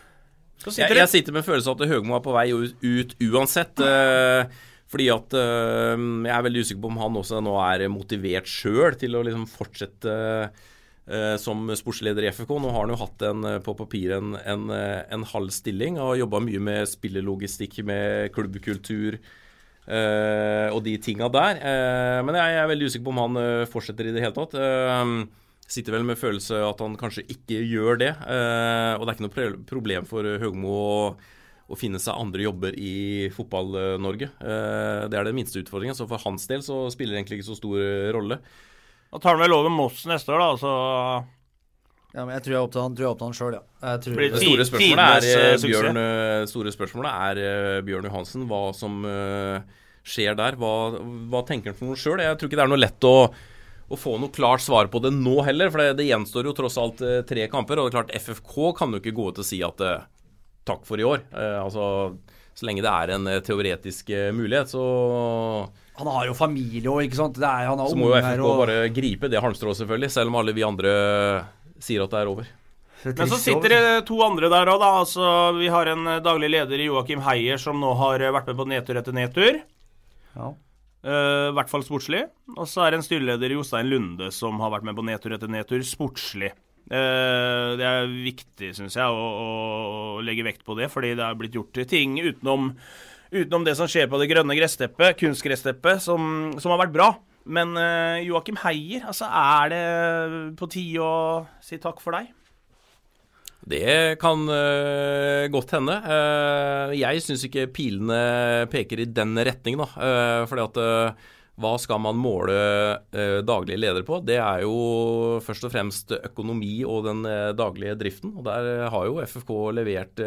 sitter Jeg, jeg sitter med følelsen at Høgmo er på vei ut, uansett. eh, fordi at eh, jeg er veldig usikker på om han også nå er motivert sjøl til å liksom fortsette eh, som sportsleder i FFK. Nå har han jo hatt en, på papiret en, en, en halv stilling og jobba mye med spillelogistikk, med klubbkultur. og de tinga der. Men jeg, er veldig usikker på om han fortsetter i det hele tatt. Eh, sitter vel med følelse at han kanskje ikke gjør det. eh, og det er ikke noe problem for Høgmo å, å finne seg andre jobber i Fotball-Norge. Eh, det er den minste utfordringen. Så for hans del så spiller det egentlig ikke så stor eh, rolle. Da tar han vel over Moss neste år, da. Så Ja, men jeg tror jeg er opp til han, tror jeg sjøl, ja. Jeg tror, Det store spørsmålet er, eh, eh. Bjørn, eh, store spørsmålet er eh, Bjørn Johansen. Hva som eh, skjer der. Hva, hva tenker han for noe sjøl? Jeg tror ikke det er noe lett å, å få noe klart svar på det nå heller. For det, det gjenstår jo tross alt eh, tre kamper. Og det er klart FFK kan jo ikke gå ut og si at eh, takk for i år. Eh, altså, så lenge det er en eh, teoretisk mulighet, så, Han har jo familie òg, ikke sant. Det er, han har så må jo FFK og bare gripe det halmstrået, selvfølgelig. Selv om alle vi andre sier at det er over. Men så sitter det to andre der òg, da. Altså, vi har en daglig leder i Joakim Heier som nå har vært med på nedtur etter nedtur. Ja. Eh, I hvert fall sportslig. Og så er det en styreleder Jostein Lunde som har vært med på nedtur etter nedtur sportslig. Uh, det er viktig, syns jeg, å, å legge vekt på det, fordi det er blitt gjort ting utenom, utenom det som skjer på det grønne gressteppet, kunstgressteppet, som, som har vært bra. Men uh, Joakim Heier, altså er det på tide å si takk for deg? Det kan uh, godt hende. Uh, jeg syns ikke pilene peker i den retning, da. Uh, fordi øh, hva skal man måle daglige ledere på? Det er jo først og fremst økonomi og den daglige driften. Og der har jo FFK levert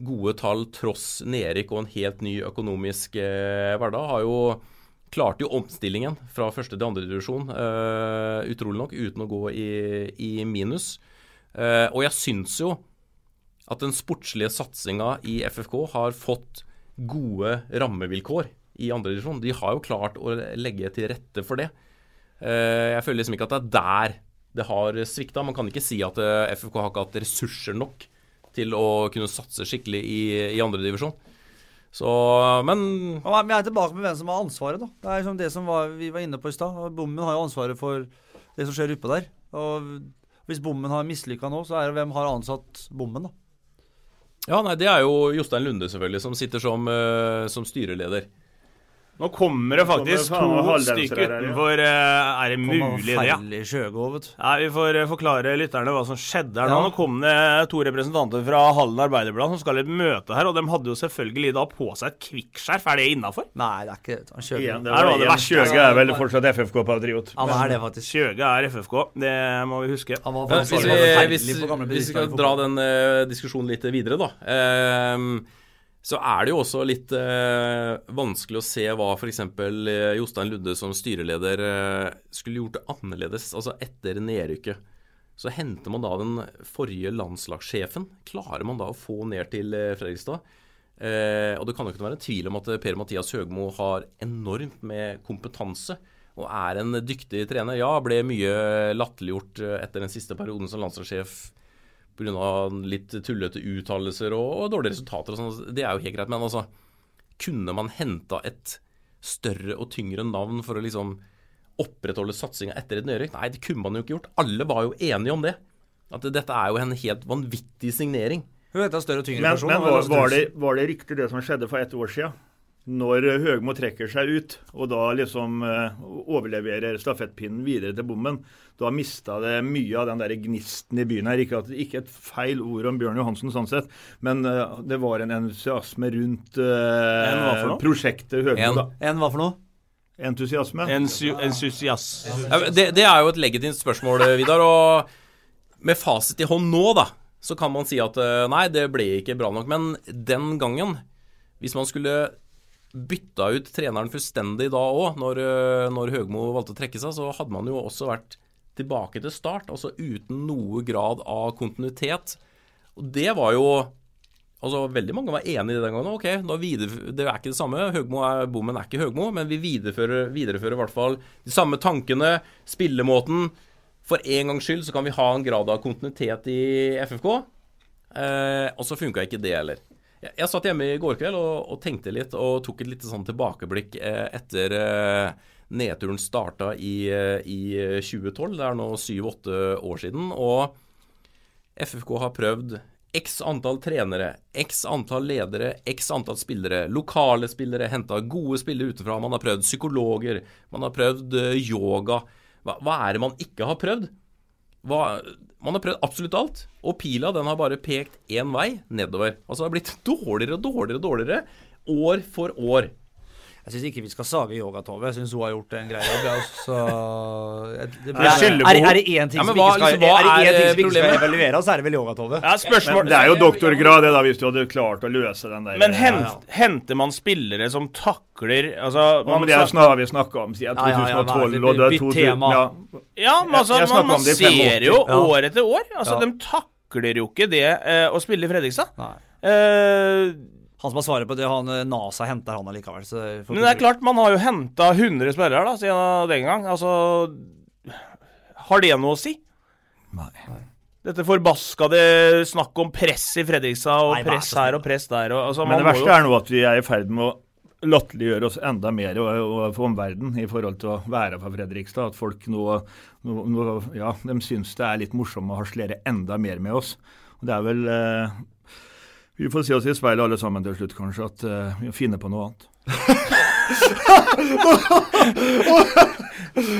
gode tall tross nedrykk og en helt ny økonomisk hverdag. Har jo klart jo omstillingen fra første til andre divisjon, utrolig nok, uten å gå i, i minus. Eh, og jeg syns jo at den sportslige satsinga i FFK har fått gode rammevilkår i andredivisjon. De har jo klart å legge til rette for det. Eh, jeg føler liksom ikke at det er der det har svikta. Man kan ikke si at eh, FFK har ikke hatt ressurser nok til å kunne satse skikkelig i, i andredivisjon. Så, men Vi er tilbake med hvem som har ansvaret, da. Det er liksom det som var, vi var inne på i stad. Bommen har jo ansvaret for det som skjer oppe der. Og hvis bommen har mislykka nå, så er det hvem har ansatt bommen, da. Ja, nei, det er jo Jostein Lunde, selvfølgelig, som sitter som, eh, som styreleder. Nå kommer det faktisk Kommer to stykker utenfor. eh, Er det mulig, det? ja? Feil i Sjøgå, vet du. Nei, Vi får eh, forklare lytterne hva som skjedde her nå. Ja. Nå kom det to representanter fra Hallen Arbeiderblad som skal i et møte her, og de hadde jo selvfølgelig da på seg et kvikkskjerf. Er det innafor? Nei, det er ikke det. Kjøge ja, det var var det var Kjøge er vel fortsatt FFK-patriot. Ja, det er det, faktisk. Kjøge er FFK, det må vi huske. Han var hvis, vi, hvis, hvis vi skal dra den uh, diskusjonen litt videre, da. ehm, så er det jo også litt eh, vanskelig å se hva f.eks. Eh, Jostein Ludde som styreleder eh, skulle gjort annerledes altså etter nedrykket. Så henter man da den forrige landslagssjefen. Klarer man da å få ned til eh, Fredrikstad? Eh, og det kan jo ikke være tvil om at eh, Per-Mathias Høgmo har enormt med kompetanse og er en dyktig trener. Ja, ble mye latterliggjort eh, etter den siste perioden som landslagssjef pga. litt tullete uttalelser og, og dårlige resultater og sånn. Det er jo helt greit. Men altså, kunne man henta et større og tyngre navn for å liksom opprettholde satsinga etter et nedrykk? Nei, det kunne man jo ikke gjort. Alle var jo enige om det. At dette er jo en helt vanvittig signering. Hun heter større og tyngre Men, person. men var, var, det, var det riktig det som skjedde for ett år siden? Når Høgmo trekker seg ut, og da liksom eh, overleverer stafettpinnen videre til bommen, da mista det mye av den der gnisten i byen her. Ikke, at, ikke et feil ord om Bjørn Johansen sånn sett, men eh, det var en entusiasme rundt uh, prosjektet Høgmo. En. da. En hva for noe? Entusiasme. Ensu- Entusiast. Ja, det, det er jo et legitimt spørsmål, Vidar. Og med fasit i hånd nå, da, så kan man si at nei, det ble ikke bra nok. Men den gangen, hvis man skulle bytta ut treneren fullstendig da òg, når, eh, når Høgmo valgte å trekke seg, så hadde man jo også vært tilbake til start, altså uten noe grad av kontinuitet. Og det var jo Altså, Veldig mange var enig i det den gangen. Ok, videre, Det er ikke det samme. Høgmo er, bommen er ikke Høgmo, men vi viderefører, viderefører i hvert fall de samme tankene, spillemåten. For en gangs skyld så kan vi ha en grad av kontinuitet i FFK. Eh, og så funka ikke det heller. Jeg, jeg satt hjemme i går kveld og, og tenkte litt, og tok et lite sånn tilbakeblikk eh, etter eh, nedturen starta i, eh, i 2012. Det er nå syv-åtte år siden. Og FFK har prøvd x antall trenere, x antall ledere, x antall spillere. Lokale spillere, henta gode spillere utenfra. Man har prøvd psykologer, man har prøvd yoga. Hva, hva er det man ikke har prøvd? Hva, man har prøvd absolutt alt, og pila den har bare pekt én vei, nedover. Altså det har blitt dårligere og dårligere og dårligere år for år. Jeg syns ikke vi skal sage Yoga-Tove. Jeg syns hun har gjort en grei jobb. Ja, så det, skylder er, er det én ting Ja, som hva- ikke skal, er det er, én ting som ikke skal evaluere, så er det vel Yoga-Tove. Ja, spørsmål Men det er jo doktorgrad det da, hvis du hadde klart å løse den der Men hent, ja. henter man spillere som takler Altså Ja, man men det er snak- vi snakka om siden Ja, ja, ja, 2012. og det er bytt 2000 tema. Ja, Ja, men altså, Jeg- jeg man, man i ser jo Ja. år etter år. Altså, Ja. De takler jo ikke det eh, å spille i Fredrikstad. Nei. Eh, Han som har svaret på det, han eh, NASA henter han allikevel. Så men det er klart, man har jo henta 100 spillere da, siden den gang. Altså Har det noe å si? Nei. Dette forbaskede snakk om press i Fredrikstad, og Nei, press her og press der. Og, altså, Men man det må verste jo- er nå at vi er i ferd med å latterliggjøre oss enda mer og, og for omverdenen i forhold til å være fra Fredrikstad. At folk nå, nå, nå ja, de syns det er litt morsomt å harselere enda mer med oss. Og det er vel eh, Vi får se oss i speilet alle sammen til slutt, kanskje, at uh, vi finner på noe annet. [laughs] [laughs]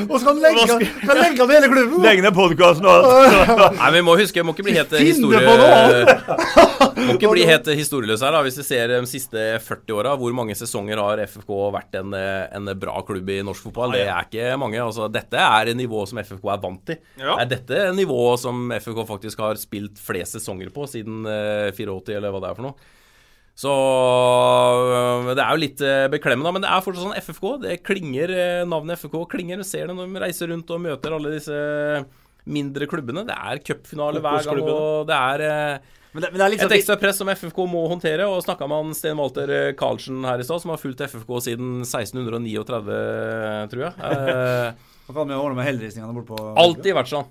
Og så han legge, legge ned hele klubben? Legge ned podkasten og alt. [laughs] Nei, vi må huske, må ikke bli helt Finne historie... på noe [laughs] må ikke bli helt historieløs her, da. Hvis vi ser de siste 40 åra, hvor mange sesonger har FFK vært en, en bra klubb i norsk fotball? Det er ikke mange. altså Dette er et nivå som FFK er vant til. Ja. Er dette nivået som FFK faktisk har spilt flest sesonger på siden eh, 84, eller hva det er for noe? Så øh, det er jo litt øh, beklemmende, men det er fortsatt sånn FFK. Det klinger, øh, Navnet FFK klinger. Du ser det når de reiser rundt og møter alle disse mindre klubbene. Det er cupfinale hver gang, og det er Men det, men det litt et sånn ekstra press som FFK må håndtere. Og snakka med han Sten Walter Karlsen her i stad, som har fulgt FFK siden 1639, tror jeg. [laughs] Eh, kan vi ordne med heldigrisningene borte Alltid vært sånn.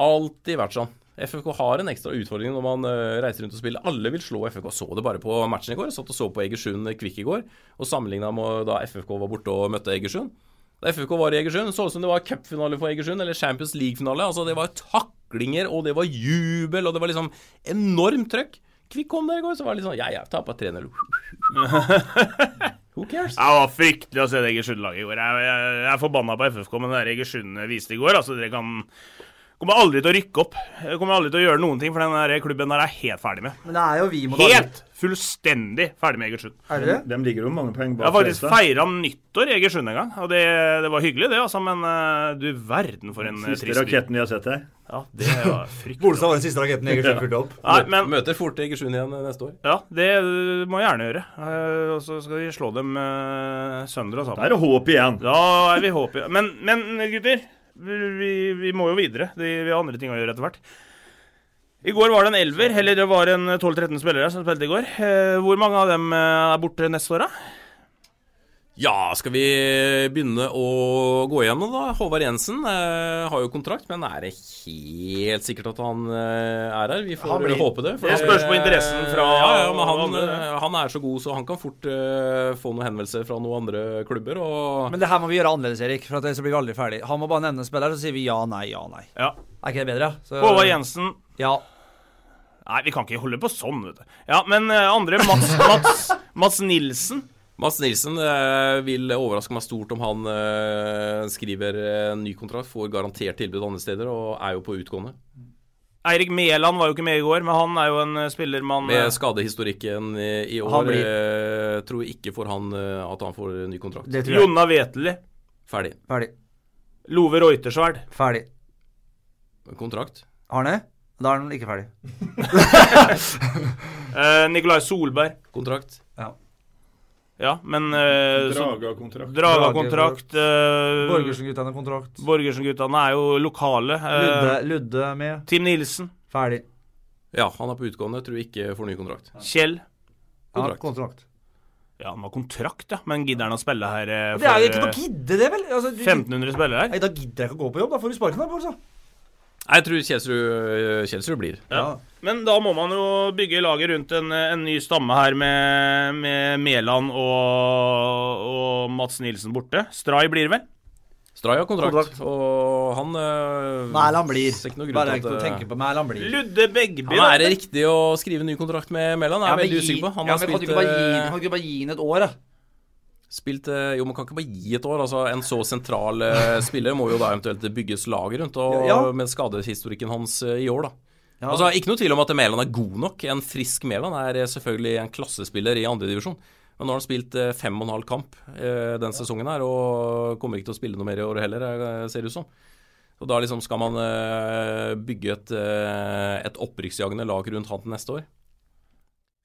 Alltid vært sånn. FFK har en ekstra utfordring når man øh, reiser rundt og spiller. Alle vil slå FFK. Så det bare på matchen i går. Jeg satt og så på Egersund Kvikk i går og sammenligna med da FFK var borte og møtte Egersund. Da FFK var i Egersund, så det ut som det var cupfinale for Egersund, eller Champions League-finale. Altså, det var taklinger, og det var jubel, og det var liksom enormt trøkk. Kvikk kom der i går, så var det litt sånn Ja, ja, tapa [laughs] 3-0. Who cares? Det var fryktelig å se det Egersund-laget i går. Jeg, jeg, jeg er forbanna på FFK, men det der Egersund viste i går altså Dere kan kommer aldri til å rykke opp. Kommer aldri til å gjøre noen ting, for den der klubben der er helt ferdig med. Men det er jo vi mot Helt fullstendig ferdig med Egersund. Er det? De ligger jo mange poeng Jeg har faktisk feira nyttår i Egersund en gang, og det, det var hyggelig, det, altså. Men eh, du verden for en eh, Siste trist by. raketten vi har sett her. Ja, det var fryktelig. Bolstad var den siste raketten Egersund fulgte opp. Nei, men Møter fort Egersund igjen øh, neste år. ja, det må jeg gjerne gjøre. Eh, Og så skal vi slå dem eh, sønder og Da sammen. er det håp igjen. Da er vi håp igjen. Men, men gutter, vi, vi må jo videre. De, vi har andre ting å gjøre etter hvert. I går var det en elver, eller det var en 12-13 spillere som spilte i går. Eh, Hvor mange av dem eh, er borte neste år, da? Ja, skal vi begynne å gå igjennom, da? Håvard Jensen eh, har jo kontrakt, men er det helt sikkert at han eh, er her? Vi får Han blir- håpe det. for Det spørs på interessen fra Ja, ja, men han, andre. eh, han er så god, så han kan fort eh, få noen henvendelser fra noen andre klubber. Og Men det her må vi gjøre annerledes, Erik, for at ellers blir vi aldri ferdig. Han må bare nevne en spiller, så sier vi ja, nei, ja, nei. Ja. Er ikke det bedre? Så, Håvard Jensen. Ja. Nei, vi kan ikke holde på sånn, vet du. Ja, men eh, andre Mats, Mats, Mats Nilsen. Mats Nilsen eh, vil overraske meg stort om han eh, skriver en ny kontrakt, får garantert tilbud andre steder og er jo på utgående. Eirik Mæland var jo ikke med i går, men han er jo en eh, spiller man Med eh, skadehistorikken i, i år Han blir- eh, tror ikke får han eh, at han får ny kontrakt. Det tror jeg. Jonna Veteli. Ferdig. Ferdig. Love Reutersverd. Ferdig. Kontrakt. Arne? Da er han ikke ferdig. [laughs] Eh, Nikolai Solberg. Kontrakt. Ja, men uh, Draga-kontrakt. Draga-kontrakt. Uh, Borgersen-guttene kontrakt. Borgersen-guttene er jo lokale. Uh, Ludde, Ludde med. Tim Nilsen. Ferdig. Ja, han er på utgående. Tror ikke får ny kontrakt. Kjell. Ja, Kontrakt. kontrakt. Ja, han har kontrakt, ja. Men gidder han å spille her eh, Det er jo ikke eh, gidde, det, vel? Altså, du, 1500 spillere her? Nei, da gidder jeg ikke å gå på jobb. Da får du sparken, da. Altså. Jeg tror Kjelsrud, blir. Ja. Men da må man jo bygge laget rundt en, en ny stamme her med, med Mæland og, og Mats Nilsen borte. Stray blir vel? Stray har kontrakt, Kontrakt. og han øh, Mæland blir. ser ikke noe Bare ikke tenke på Mæland blir. Ludde Begby, Han er det riktig å skrive ny kontrakt med Mæland? Er men veldig usikker på. Han ja, har kan du spilt, ikke bare gi, kan du ikke bare gi inn et år, da? Spilt øh, Jo, man kan ikke bare gi et år. Altså, En så sentral øh, [laughs] spiller må jo da eventuelt bygges lag rundt, og Ja. med skadehistorikken hans øh, i år, da. Ja. Altså, Ikke noe tvil om at Mæland er god nok. En frisk Mæland er selvfølgelig en klassespiller i andredivisjon. Men nå har han spilt fem og en halv kamp eh, den sesongen her, og kommer ikke til å spille noe mer i år heller, ser det ut som. Og da liksom skal man eh, bygge et, et opprykksjagende lag rundt han til neste år.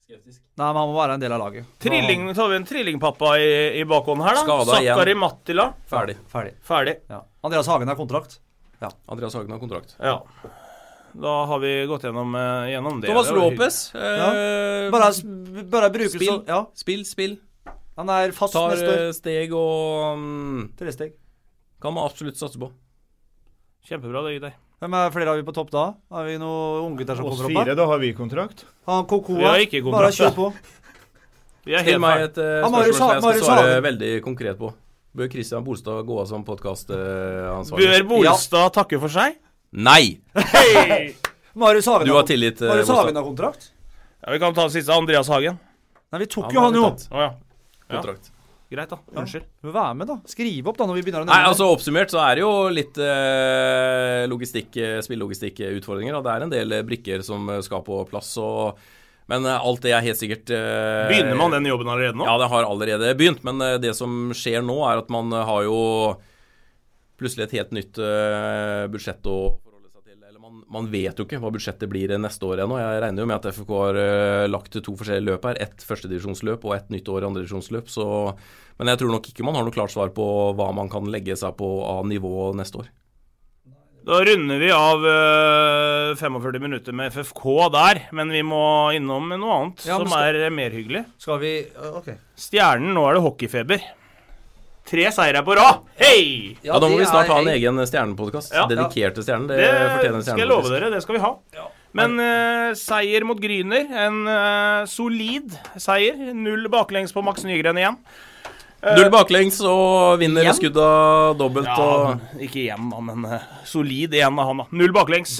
Nei, men han må være en del av laget. Trilling, så har vi en trillingpappa i, i bakhånden her, da. Skada igjen. Sakari Mattila. Ferdig. Ferdig. Ferdig. Ja. Andreas Hagen har kontrakt. Ja. Andreas Hagen har kontrakt. Ja. Da har vi gått gjennom, eh, gjennom det. Thomas Lopez. Lopez. øh, Bare, bare bruke Spill. så Ja, Spill, spill. han er fast Tar neste år. øh, steg og mm, Tre steg. kan man absolutt satse på. Kjempebra, det, gutter. Hvem er flere har vi på topp da? Har vi noen unggutter som Oss kommer opp fire, da har vi kontrakt. Han Kokoa. Vi har ikke Bare kjør på. Vi er Still helt meg et uh, spørsmål som jeg skal svare veldig konkret på. Bør Christian Bolstad gå av som podkastansvarlig? Bør Bolstad takke for seg? Nei! Hey. [laughs] Marius Hagen Du har tillit, uh, Marius Hagen har kontrakt? Ja, vi kan ta den siste. Andreas Hagen. Nei, vi tok Han jo han jo. Oh, ja. Ja. Kontrakt. Greit, da. Unnskyld. Du Vær med, da. Skrive opp da når vi begynner å Nei, altså Oppsummert så er det jo litt eh, logistikk, eh, spillelogistikkutfordringer. Og det er en del eh, brikker som eh, skal på plass. Og, men alt det er helt sikkert eh, Begynner man den jobben allerede nå? Ja, det har allerede begynt. Men det som skjer nå, er at man har jo plutselig et helt nytt eh, budsjett å forholde seg til. Eller man, man vet jo ikke hva budsjettet blir eh, neste år ennå. Jeg regner jo med at FK har eh, lagt to forskjellige løp her. Ett førstedivisjonsløp og ett nytt år i andredivisjonsløp. Så Men jeg tror nok ikke man har noe klart svar på hva man kan legge seg på av nivå neste år. Da runder vi av eh, 45 minutter med FFK der, men vi må innom noe annet Ja, skal... som er mer hyggelig. Skal vi OK. Stjernen, nå er det hockeyfeber. Tre seire på rad! Hei! Ja, Da må vi snart er- ha en egen stjernepodkast. Ja. Dedikert til stjernen. Det, Det fortjener skal jeg love dere, det skal vi ha. Men uh, seier mot Gryner. En uh, solid seier. Null baklengs på Max Nygren igjen. Null baklengs og vinner Igjen? skudda dobbelt. Ja, Og, ikke igjen, da, men eh, solid igjen av han, da. Null baklengs.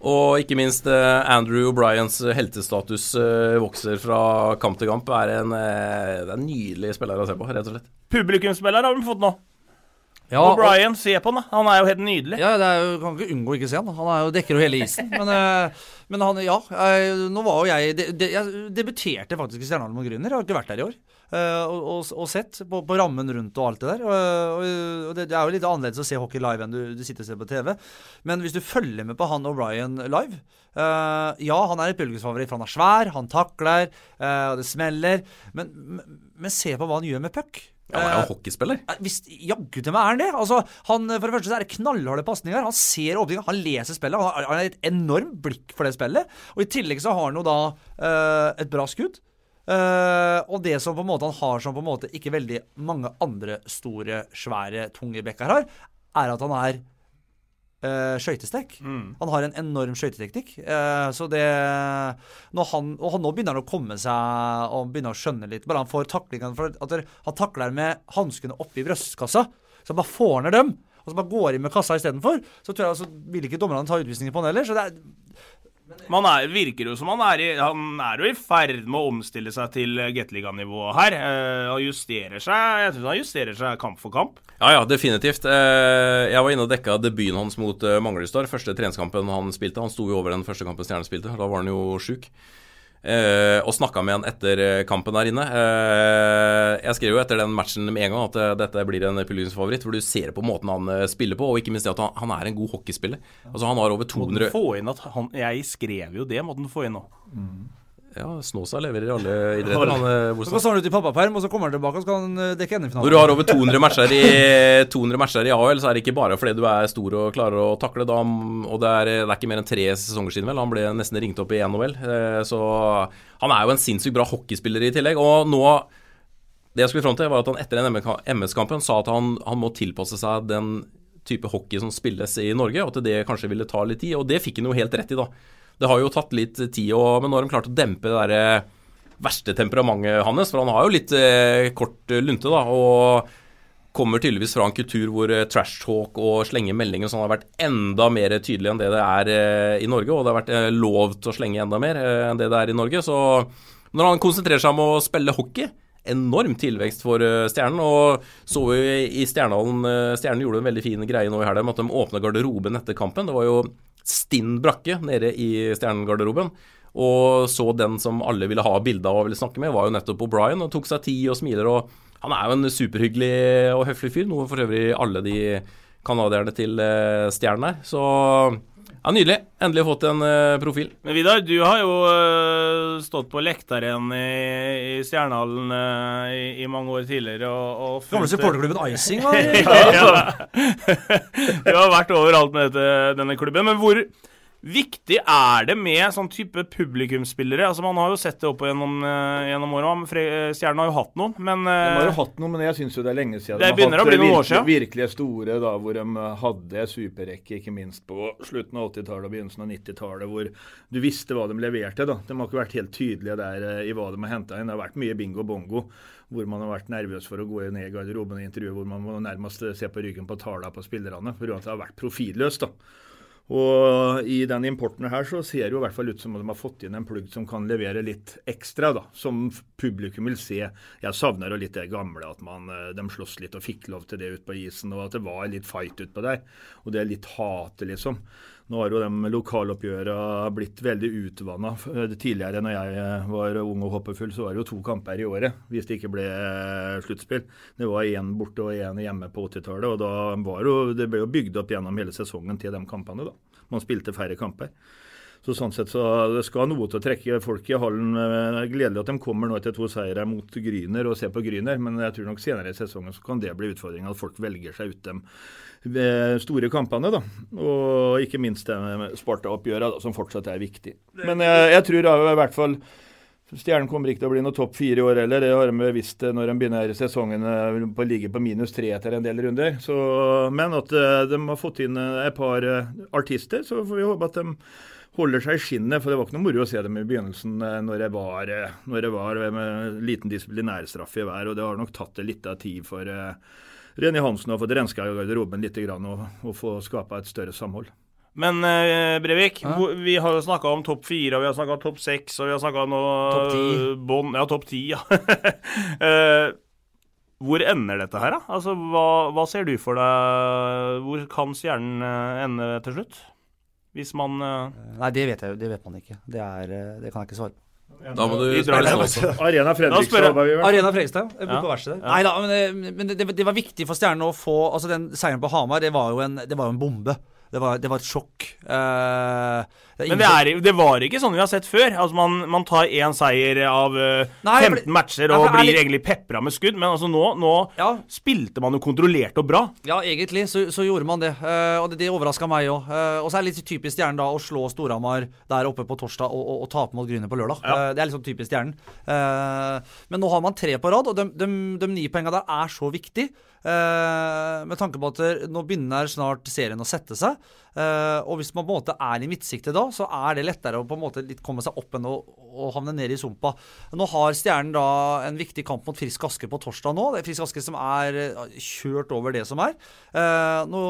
og ikke minst eh, Andrew O'Briens heltestatus eh, vokser fra kamp til kamp. Er en, eh, det er en nydelig spiller å se på, rett og slett. Publikumsspiller har vi fått nå. Ja, og Brian, se på han, da. Han er jo helt nydelig. Ja, det er jo, kan ikke unngå å ikke se han. Han er jo, dekker jo hele isen. Men, eh, men han, ja. eh, Nå var jo jeg de, de, Jeg debuterte faktisk i Stjernehallen mot Grüner. Har ikke vært der i år. Eh, og, og, og sett på, på rammen rundt og alt det der. Og, det, det er jo litt annerledes å se hockey live enn du, du sitter og ser på TV. Men hvis du følger med på han og Brian live uh, Ja, han er et publikumsfavoritt, for han er svær, han takler, uh, det smeller. Men, men, men se på hva han gjør med puck. Ja, han er jo hockeyspiller. Jaggu til meg er han det. Altså, han, for det første så er det knallharde pasninger. Han ser åpninga, han leser spillet. Han har, han har et enormt blikk for det spillet. Og i tillegg så har han jo da uh, et bra skudd. Eh, og det som på en måte han har som på en måte ikke veldig mange andre store, svære, tunge bekker har, er at han er uh, skøytestek. Han har en enorm skøyteteknikk. Uh, så det når han, Og han, nå begynner han å komme seg og begynner å skjønne litt. Bare han får taklingene for at Han takler med hanskene oppi brystkassa. Så han bare får ned dem. Og så bare går inn med kassa istedenfor. Så tror jeg altså, vil ikke dommerne ta utvisninger på han heller. Så det er Man er, virker jo som han er i Han er jo i ferd med å omstille seg til Gateliga-nivået her. Han og justerer seg Jeg tror han justerer seg kamp for kamp. Ja, ja, definitivt. Uh, Jeg var inne og dekka debuten hans mot uh, Manglestad. Første treningskampen han spilte. Han sto jo over den første kampen Stjernen spilte. Da var han jo sjuk. Eh, og snakka med han etter eh, kampen der inne. Eh, jeg skrev jo etter den matchen med en gang at dette blir en publikumsfavoritt. For du ser på måten han spiller på, og ikke minst det at han, han er en god hockeyspiller. Altså Han har over 200 den få inn at han Jeg skrev jo det, måtte han få inn nå. Ja, Snåsa leverer i alle idretter. Han, eh, Så går han ut i pappaperm, og så kommer han tilbake og skal han eh, dekke NM-finalen. Når du har over 200 matcher i 200 matcher i AHL, så er det ikke bare fordi du er stor og klarer å takle. Da, og det er, det er ikke mer enn tre sesonger siden, vel. Han ble nesten ringt opp i NHL. Eh, Så han er jo en sinnssykt bra hockeyspiller i tillegg. Og nå Det jeg skulle fram til, var at han etter den MS-kampen sa at han, han må tilpasse seg den type hockey som spilles i Norge, og at det kanskje ville ta litt tid. Og det fikk han jo helt rett i, da. Det har jo tatt litt tid, og, men nå har de klart å dempe det derre verste temperamentet hans, for han har jo litt eh, kort eh, lunte, da. Og kommer tydeligvis fra en kultur hvor eh, trash talk og slenge meldinger sånn har vært enda mer tydelig enn det det er eh, i Norge. Og det har vært eh, lov til å slenge enda mer eh, enn det det er i Norge. Så når han konsentrerer seg om å spille hockey Enorm tilvekst for eh, Stjernen. Og så vi i Stjernehallen eh, Stjernen gjorde en veldig fin greie nå i helga med at de åpna garderoben etter kampen. Det var jo stinn brakke nede i Stjernen-garderoben. Og så den som alle ville ha bilde av og ville snakke med, var jo nettopp O'Brien. Og tok seg tid og smiler. Og han er jo en superhyggelig og høflig fyr, noe for øvrig alle de canadierne til eh, Stjernen er. Så ja, nydelig. Endelig fått en uh, profil. Men Vidar, du har jo uh, stått på lektaren i, i Stjernehallen uh, i, i mange år tidligere og, og Gamle supporterklubben Icing. var- [laughs] ja. [laughs] Du har vært overalt med dette, denne klubben. Men hvor viktig er det med sånn type publikumsspillere? Altså Man har jo sett det opp gjennom, uh, gjennom åra. Stjernen har jo hatt noen, men De har jo uh, hatt noen, men jeg syns jo det er lenge siden. Det de har begynner å bli noen år siden. Virkelig store, da, hvor de eh, hadde superrekke, ikke minst på slutten av 80-tallet og begynnelsen av 90-tallet, hvor du visste hva de leverte. da. De har ikke vært helt tydelige der uh, i hva de har henta inn. Det har vært mye bingo bongo, hvor man har vært nervøs for å gå ned i garderoben i intervjuet, hvor man må nærmest eh, se på ryggen på tallene på spillerne, for at det har vært profilløst. da. Og i den importen her så ser det jo i hvert fall ut som at de har fått inn en plugg som kan levere litt ekstra, da, som publikum vil se. Jeg savner jo litt det gamle, at man, eh, de slåss litt og fikk lov til det ute på isen, og at det var litt fight utpå der. Og det er litt hate, liksom. Nå har jo de lokaloppgjørene blitt veldig utvanna. Tidligere når jeg eh, var ung og håpefull, så var det jo to kamper i året hvis det ikke ble eh, sluttspill. Det var én borte og én hjemme på 80-tallet. og da var jo, Det ble jo bygd opp gjennom hele sesongen til de kampene. da. Man spilte færre kamper. Så sånn sett så Det skal noe til å trekke folk i hallen. Gledelig at de kommer nå etter to seire mot Gryner og ser på Gryner, men jeg tror nok senere i sesongen så kan det bli utfordringen at folk velger seg ut de eh, store kampene. da, Og ikke minst det med Sparta-oppgjøret, som fortsatt er viktig. Men jeg, jeg tror da i hvert fall Stjernen kommer ikke til å bli noe topp fire i år heller. Det har de visst når de begynner sesongen eh, på å ligge på minus tre etter en del runder. Så, men at eh, de har fått inn eh, et par eh, artister, så får vi håpe at de holder seg i skinnet. For det var ikke noe moro å se dem i begynnelsen eh, når det var, eh, når det var med liten disiplinærstraff i hver. Og det har nok tatt det litt av tid for eh, Reni Hansen har fått renska garderoben litt grann, og, og få skapa et større samhold. Men eh, Brevik, ja. vi har jo snakka om topp fire, vi har snakka om topp seks, og vi har snakka om Topp ti. bånd Ja, topp ti, ja. [laughs] Eh, hvor ender dette her, da? Altså, hva, hva ser du for deg? Hvor kan Stjernen eh, ende til slutt? Hvis man eh, Nei, det vet jeg jo. Det vet man ikke. Det, er, eh, det kan jeg ikke svare på. Da må du Vi drar spille litt også. Arena Fredrikstad. Arena Fredrikstad. Ja. på verkstedet. Ja. Nei da, men, det, det var viktig for Stjernen å få Altså, den seieren på Hamar, det var jo en, det var jo en bombe. Det var, det var et sjokk. Uh, det Men det, er, det var ikke sånn vi har sett før. Altså Man, man tar én seier av uh, Nei, 15 ble, matcher og nei, blir litt- egentlig pepra med skudd. Men altså nå, nå Ja. spilte man jo kontrollert og bra. Ja, egentlig så, så gjorde man det. Uh, og det, det overraska meg òg. og så er det litt typisk Stjernen da å slå Storhamar der oppe på torsdag og, og, og tape mot Gryner på lørdag. Ja. Det er liksom typisk Stjernen. Men nå har man tre på rad, og de, de, de ni poengene der er så viktig. Eh, med tanke på at nå begynner snart serien å sette seg. eh, og hvis man på en måte er i midtsiktet da, så er det lettere å på en måte litt komme seg opp enn å, å havne ned i sumpa. Nå har Stjernen da en viktig kamp mot Frisk Asker på torsdag nå. Det er Frisk Asker som er eh, kjørt over det som er. Nå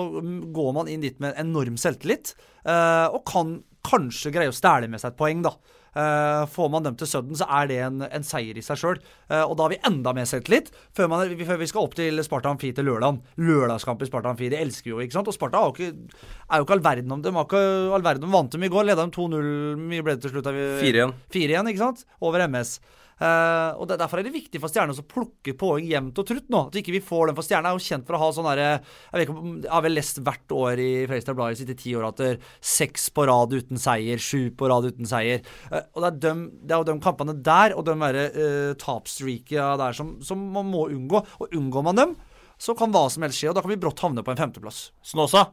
går man inn dit med enorm selvtillit, og kan kanskje greie å stjele med seg et poeng, da. Eh, får man dem til Sudden, så er det en, en seier i seg sjøl. og da har vi enda mer selvtillit før, man, før vi skal opp til Sparta Amfi til lørdag. Lørdagskamp i Sparta Amfi, det elsker vi jo, ikke sant? Og Sparta er jo ikke, er jo ikke all verden om dem. Har ikke all verden om vant dem i går. Leda dem 2-0. Mye ble det til slutt? 4-1. 4-1, ikke sant? Over MS. Eh, og Derfor er det viktig for Stjernen å plukke poeng jevnt og trutt nå. At ikke vi får den, for Stjernen er jo kjent for å ha sånn herre Jeg ikke Jeg har vel lest hvert år i Fredrikstad Blad i siste ti år at det er seks på rad uten seier, sju på rad uten seier. Uh, og det er, dem, det er jo de kampene der og de derre uh, tapstreakia der som, som man må unngå. Og unngår man dem, så kan hva som helst skje, og da kan vi brått havne på en femteplass. Snåsa.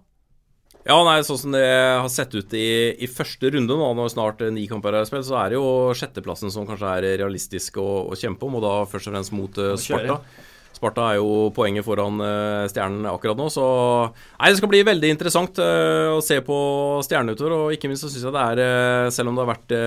Ja, nei, sånn som det har sett ut i, i første runde nå, når snart eh, ni kamper er spilt, så er det jo sjetteplassen som kanskje er realistisk å, å kjempe om, og da først og fremst mot eh, Sparta. Sparta er jo poenget foran eh, Stjernen akkurat nå, så Nei, det skal bli veldig interessant å se på Stjernen utover, og ikke minst så syns jeg det er, selv om det har vært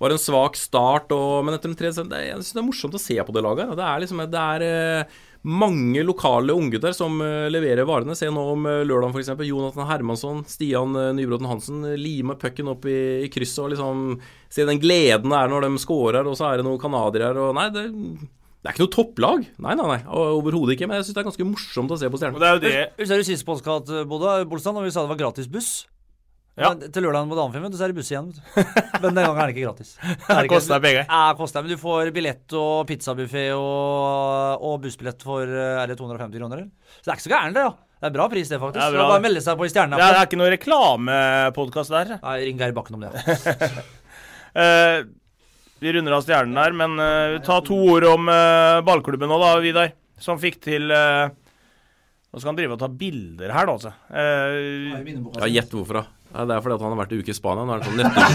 var en svak start, og, men etter den tredje det, Jeg syns det er morsomt å se på det laget. Det er liksom Det er mange lokale unggutter som eh, leverer varene. Se nå om uh, lørdagen f.eks. Jonathan Hermansson, Stian uh, Nybråten Hansen limer pucken opp i, i krysset og liksom Se den gleden det er når de scorer, og så er det noen canadiere og Nei, det, det er ikke noe topplag. Nei, nei, nei. Overhodet ikke. Men jeg syns det er ganske morsomt å se på Stjernen. det er jo det Husker du sist podkast, Bodø, Bolstad, når vi sa det var gratis buss? Ja. Men Til lørdagen mot Amfinn, så er det buss igjen. Men den gangen er det ikke gratis. [laughs] Det er Det koster deg begge. Ja, det koster men du får billett og pizzabuffé og, og bussbillett for eh, er det 250 kroner, eller? Så det er ikke så gærent, det, ja. Det er bra pris, det, faktisk. Det er bare å melde seg på i er, Stjernen. det er ikke noen reklamepodkast der. Nei, ring Geir Bakken om det. [laughs] Eh, vi runder av Stjernen der, men uh, ta to ord om uh, ballklubben nå, da, Vidar. Som fikk til Nå skal han drive og ta bilder her, da, altså. Eh, Ja, Gjett hvorfor, da. Ja, det er fordi at han har vært en uke i Spania. Nå er han så nøttebrun,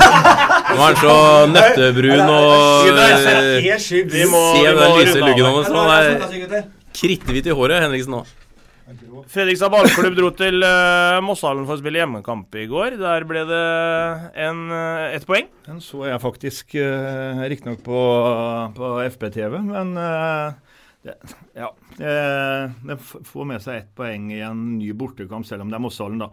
Nå er han så nøttebrun og vi må, Se den lyse luggen hans. Han er kritthvit i håret, Henriksen nå. Fredrikstad ballklubb dro til uh, Mosshallen for å spille hjemmekamp i går. Der ble det en, uh, ett poeng. Den så jeg faktisk, uh, riktignok på, på FB-TV, men uh, det, ja. Uh, det får med seg ett poeng i en ny bortekamp, selv om det er Mosshallen, da.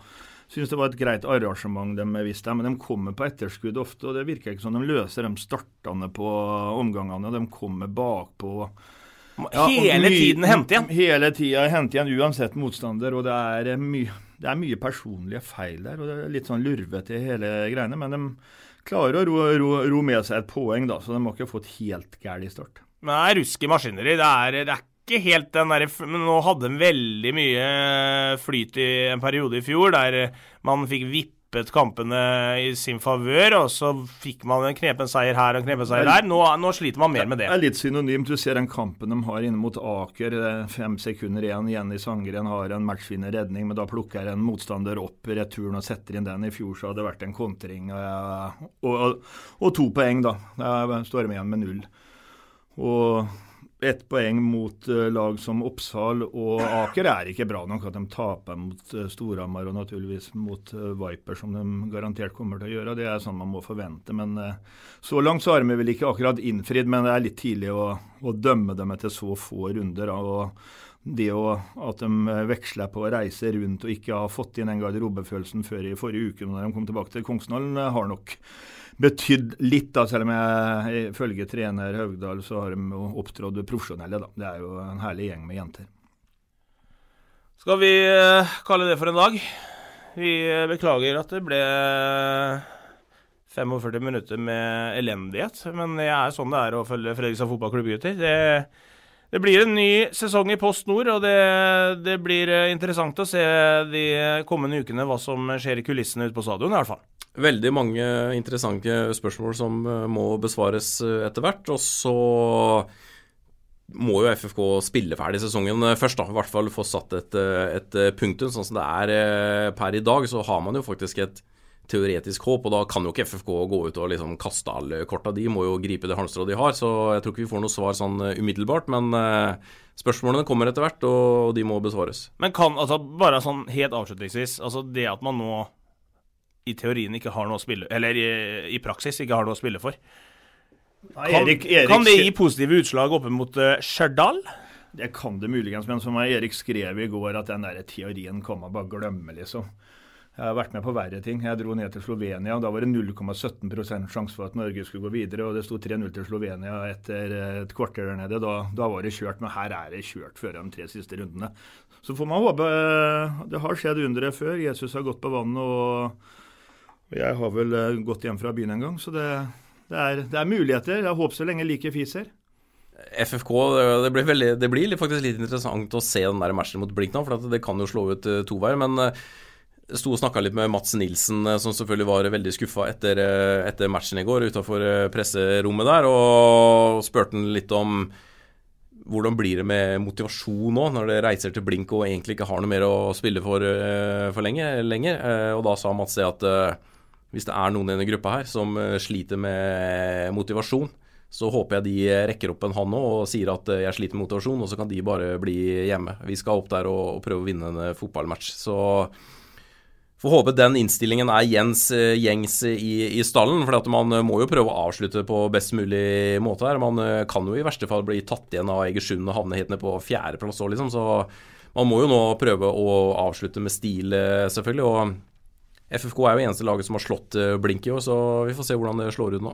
Syns det var et greit arrangement de viste, men de kommer på etterskudd ofte. og Det virker ikke som de løser de startene på omgangene. De kommer bakpå. Ja, hele tiden hente igjen. Hele tida hente igjen, uansett motstander. Og det er, mye, det er mye personlige feil der. og Det er litt sånn lurvete i hele greiene. Men de klarer å ro, ro, ro med seg et poeng, da, så de har ikke fått helt gæren start. Men det er rusk i maskineri. Det er, det er ikke helt den derre Men nå hadde de veldig mye flyt i en periode i fjor der man fikk vippet kampene i sin favør, og så fikk man en knepen seier her og en knepen seier der. Nå, nå, sliter man mer med det. Det er litt synonymt. Du ser den kampen de har inne mot Aker. Fem sekunder igjen. Jenny Sangren har en matchvinner redning, men da plukker en motstander opp returen og setter inn den. I fjor så hadde det vært en kontring og, og, og to poeng, da. Da står de igjen med null. Og ett poeng mot uh, lag som Oppsal og Aker er ikke bra nok. At de taper mot uh, Storhamar og naturligvis mot uh, Viper, som de garantert kommer til å gjøre. Det er sånn man må forvente. Men så langt så har vi vel ikke akkurat innfridd, men det er litt tidlig å, å dømme dem etter så få runder. Og det å, at de veksler på å reise rundt og ikke har fått inn den garderobefølelsen før i forrige uke når de kom tilbake til Kongsdalen, har nok betydd litt, da, selv om jeg ifølge trener Haugdal så har de opptrådt profesjonelle. da. Det er jo en herlig gjeng med jenter. Skal vi uh, kalle det for en dag? Vi uh, beklager at det ble 45 minutter med elendighet, men det er sånn det er å følge Fredrikstad fotballklubb, gutter. Det, det, blir en ny sesong i Post Nord, og det, det, blir eh, interessant å se de kommende ukene hva som skjer i kulissene ute på stadion, i hvert fall. Veldig mange interessante spørsmål som eh, må besvares eh, etter hvert. Og så må jo FFK spille ferdig sesongen eh, først, da. I hvert fall få satt et, et punktum. Sånn som det er per i dag, så har man jo faktisk et teoretisk håp, og da kan jo ikke FFK gå ut og liksom kaste alle korta. De må jo gripe det halmstrået de har, så jeg tror ikke vi får noe svar sånn umiddelbart. Men spørsmålene kommer etter hvert, og de må besvares. Men kan, altså bare sånn helt avslutningsvis, altså det at man nå i teorien ikke har noe å spille Eller i, i praksis ikke har noe å spille for. Nei, kan, Erik, Erik, kan, det gi positive utslag oppe mot uh, Stjørdal? Det kan det muligens, men som Erik skrev i går, at den der teorien kan man bare glemme, liksom. Jeg har vært med på verre ting. Jeg dro ned til Slovenia. og Da var det 0,17% sjanse for at Norge skulle gå videre. og Det sto 3-0 til Slovenia etter et kvarter der nede. Da, da, var det kjørt. Men her er det kjørt før de tre siste rundene. Så får man håpe eh, Det har skjedd underet før. Jesus har gått på vannet. og jeg har vel eh, gått hjem fra byen en gang, så det, det, er, det er, muligheter. Jeg håper så lenge like fiser. FFK, det blir, veldig, det blir, faktisk litt interessant å se den der matchen mot Blink nå, for det kan jo slå ut uh, to veier. Men jeg sto og snakka litt med Mats Nilsen, som selvfølgelig var veldig skuffa etter, etter, matchen i går utafor presserommet der, og spurte han litt om hvordan blir det med motivasjon nå, når det reiser til Blink og egentlig ikke har noe mer å spille for, for lenge, lenger? Og da sa Mats det at hvis det er noen i denne gruppa her som eh, sliter med motivasjon, så håper jeg de rekker opp en hånd nå og sier at eh, jeg sliter med motivasjon, og så kan de bare bli hjemme. Vi skal opp der og, og prøve å vinne en fotballmatch. Så får håpe den innstillingen er Jens eh, gjengs i, i stallen. For man må jo prøve å avslutte på best mulig måte her. Man kan jo i verste fall bli tatt igjen av Egersund og havne helt ned på fjerdeplass òg, liksom. Så man må jo nå prøve å avslutte med stil, selvfølgelig. og FFK er jo eneste laget som har slått eh, Blink i år, så vi får se hvordan det slår ut nå.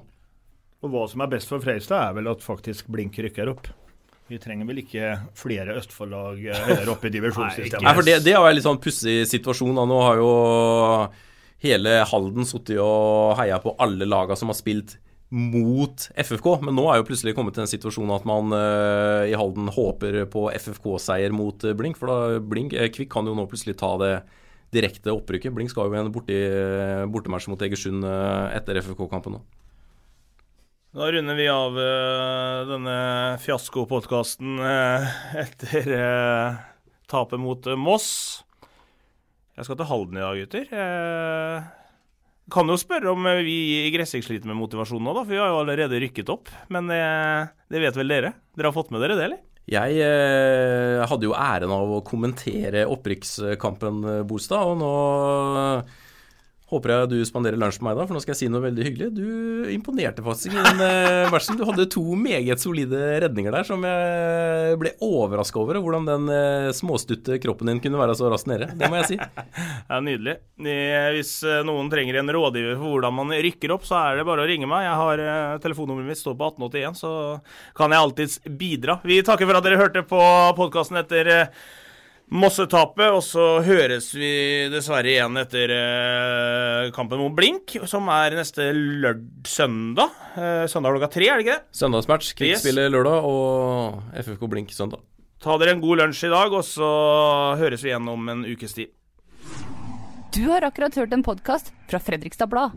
Og Hva som er best for Freistad, er vel at faktisk Blink rykker opp. Vi trenger vel ikke flere Østfold-lag eh, høyere opp i divisjonssystemet. Nei, for det, det er jo en litt sånn pussig situasjon. Da. Nå har jo hele Halden sittet og heia på alle lagene som har spilt mot FFK, men nå er jo plutselig kommet til en situasjon at man uh, i Halden håper på FFK-seier mot Blink. For da Blink, Kvikk kan jo nå plutselig ta det direkte opprykket. Blink skal jo igjen borti bortematch mot Egersund eh, etter FFK-kampen nå. Da runder vi av uh, denne fiaskopodkasten uh, [laughs] etter tapet mot Moss. Jeg skal til Halden i dag, gutter. Jeg kan jo spørre om vi i Gressvik sliter med motivasjon nå, da, for vi har jo allerede rykket opp. Men det vet vel dere? Dere har fått med dere det, eller? Jeg eh, hadde jo æren av å kommentere opprykkskampen, eh, Bolstad. Og nå Håper jeg du spanderer lunsj med meg da, for nå skal jeg si noe veldig hyggelig. Du imponerte faktisk i den versen. [laughs] matchen. Du hadde to meget solide redninger der som jeg ble overraska over. Hvordan den uh, småstutte kroppen din kunne være så raskt nede. Det må jeg si. [laughs] Det er Nydelig. Hvis uh, noen trenger en rådgiver for hvordan man rykker opp, så er det bare å ringe meg. Jeg har uh, Telefonnummeret mitt står på 1881, så kan jeg alltids bidra. Vi takker for at dere hørte på podkasten etter Mossetapet, og så høres vi dessverre igjen etter eh, kampen mot Blink, som er neste lørd søndag. Eh, søndag klokka tre, er det ikke det? Søndagsmatch. Kvikk yes. spiller lørdag og FFK Blink søndag. Ta dere en god lunsj i dag, og så høres vi igjen om en ukes tid. Du har akkurat hørt en podkast fra Fredrikstad Blad.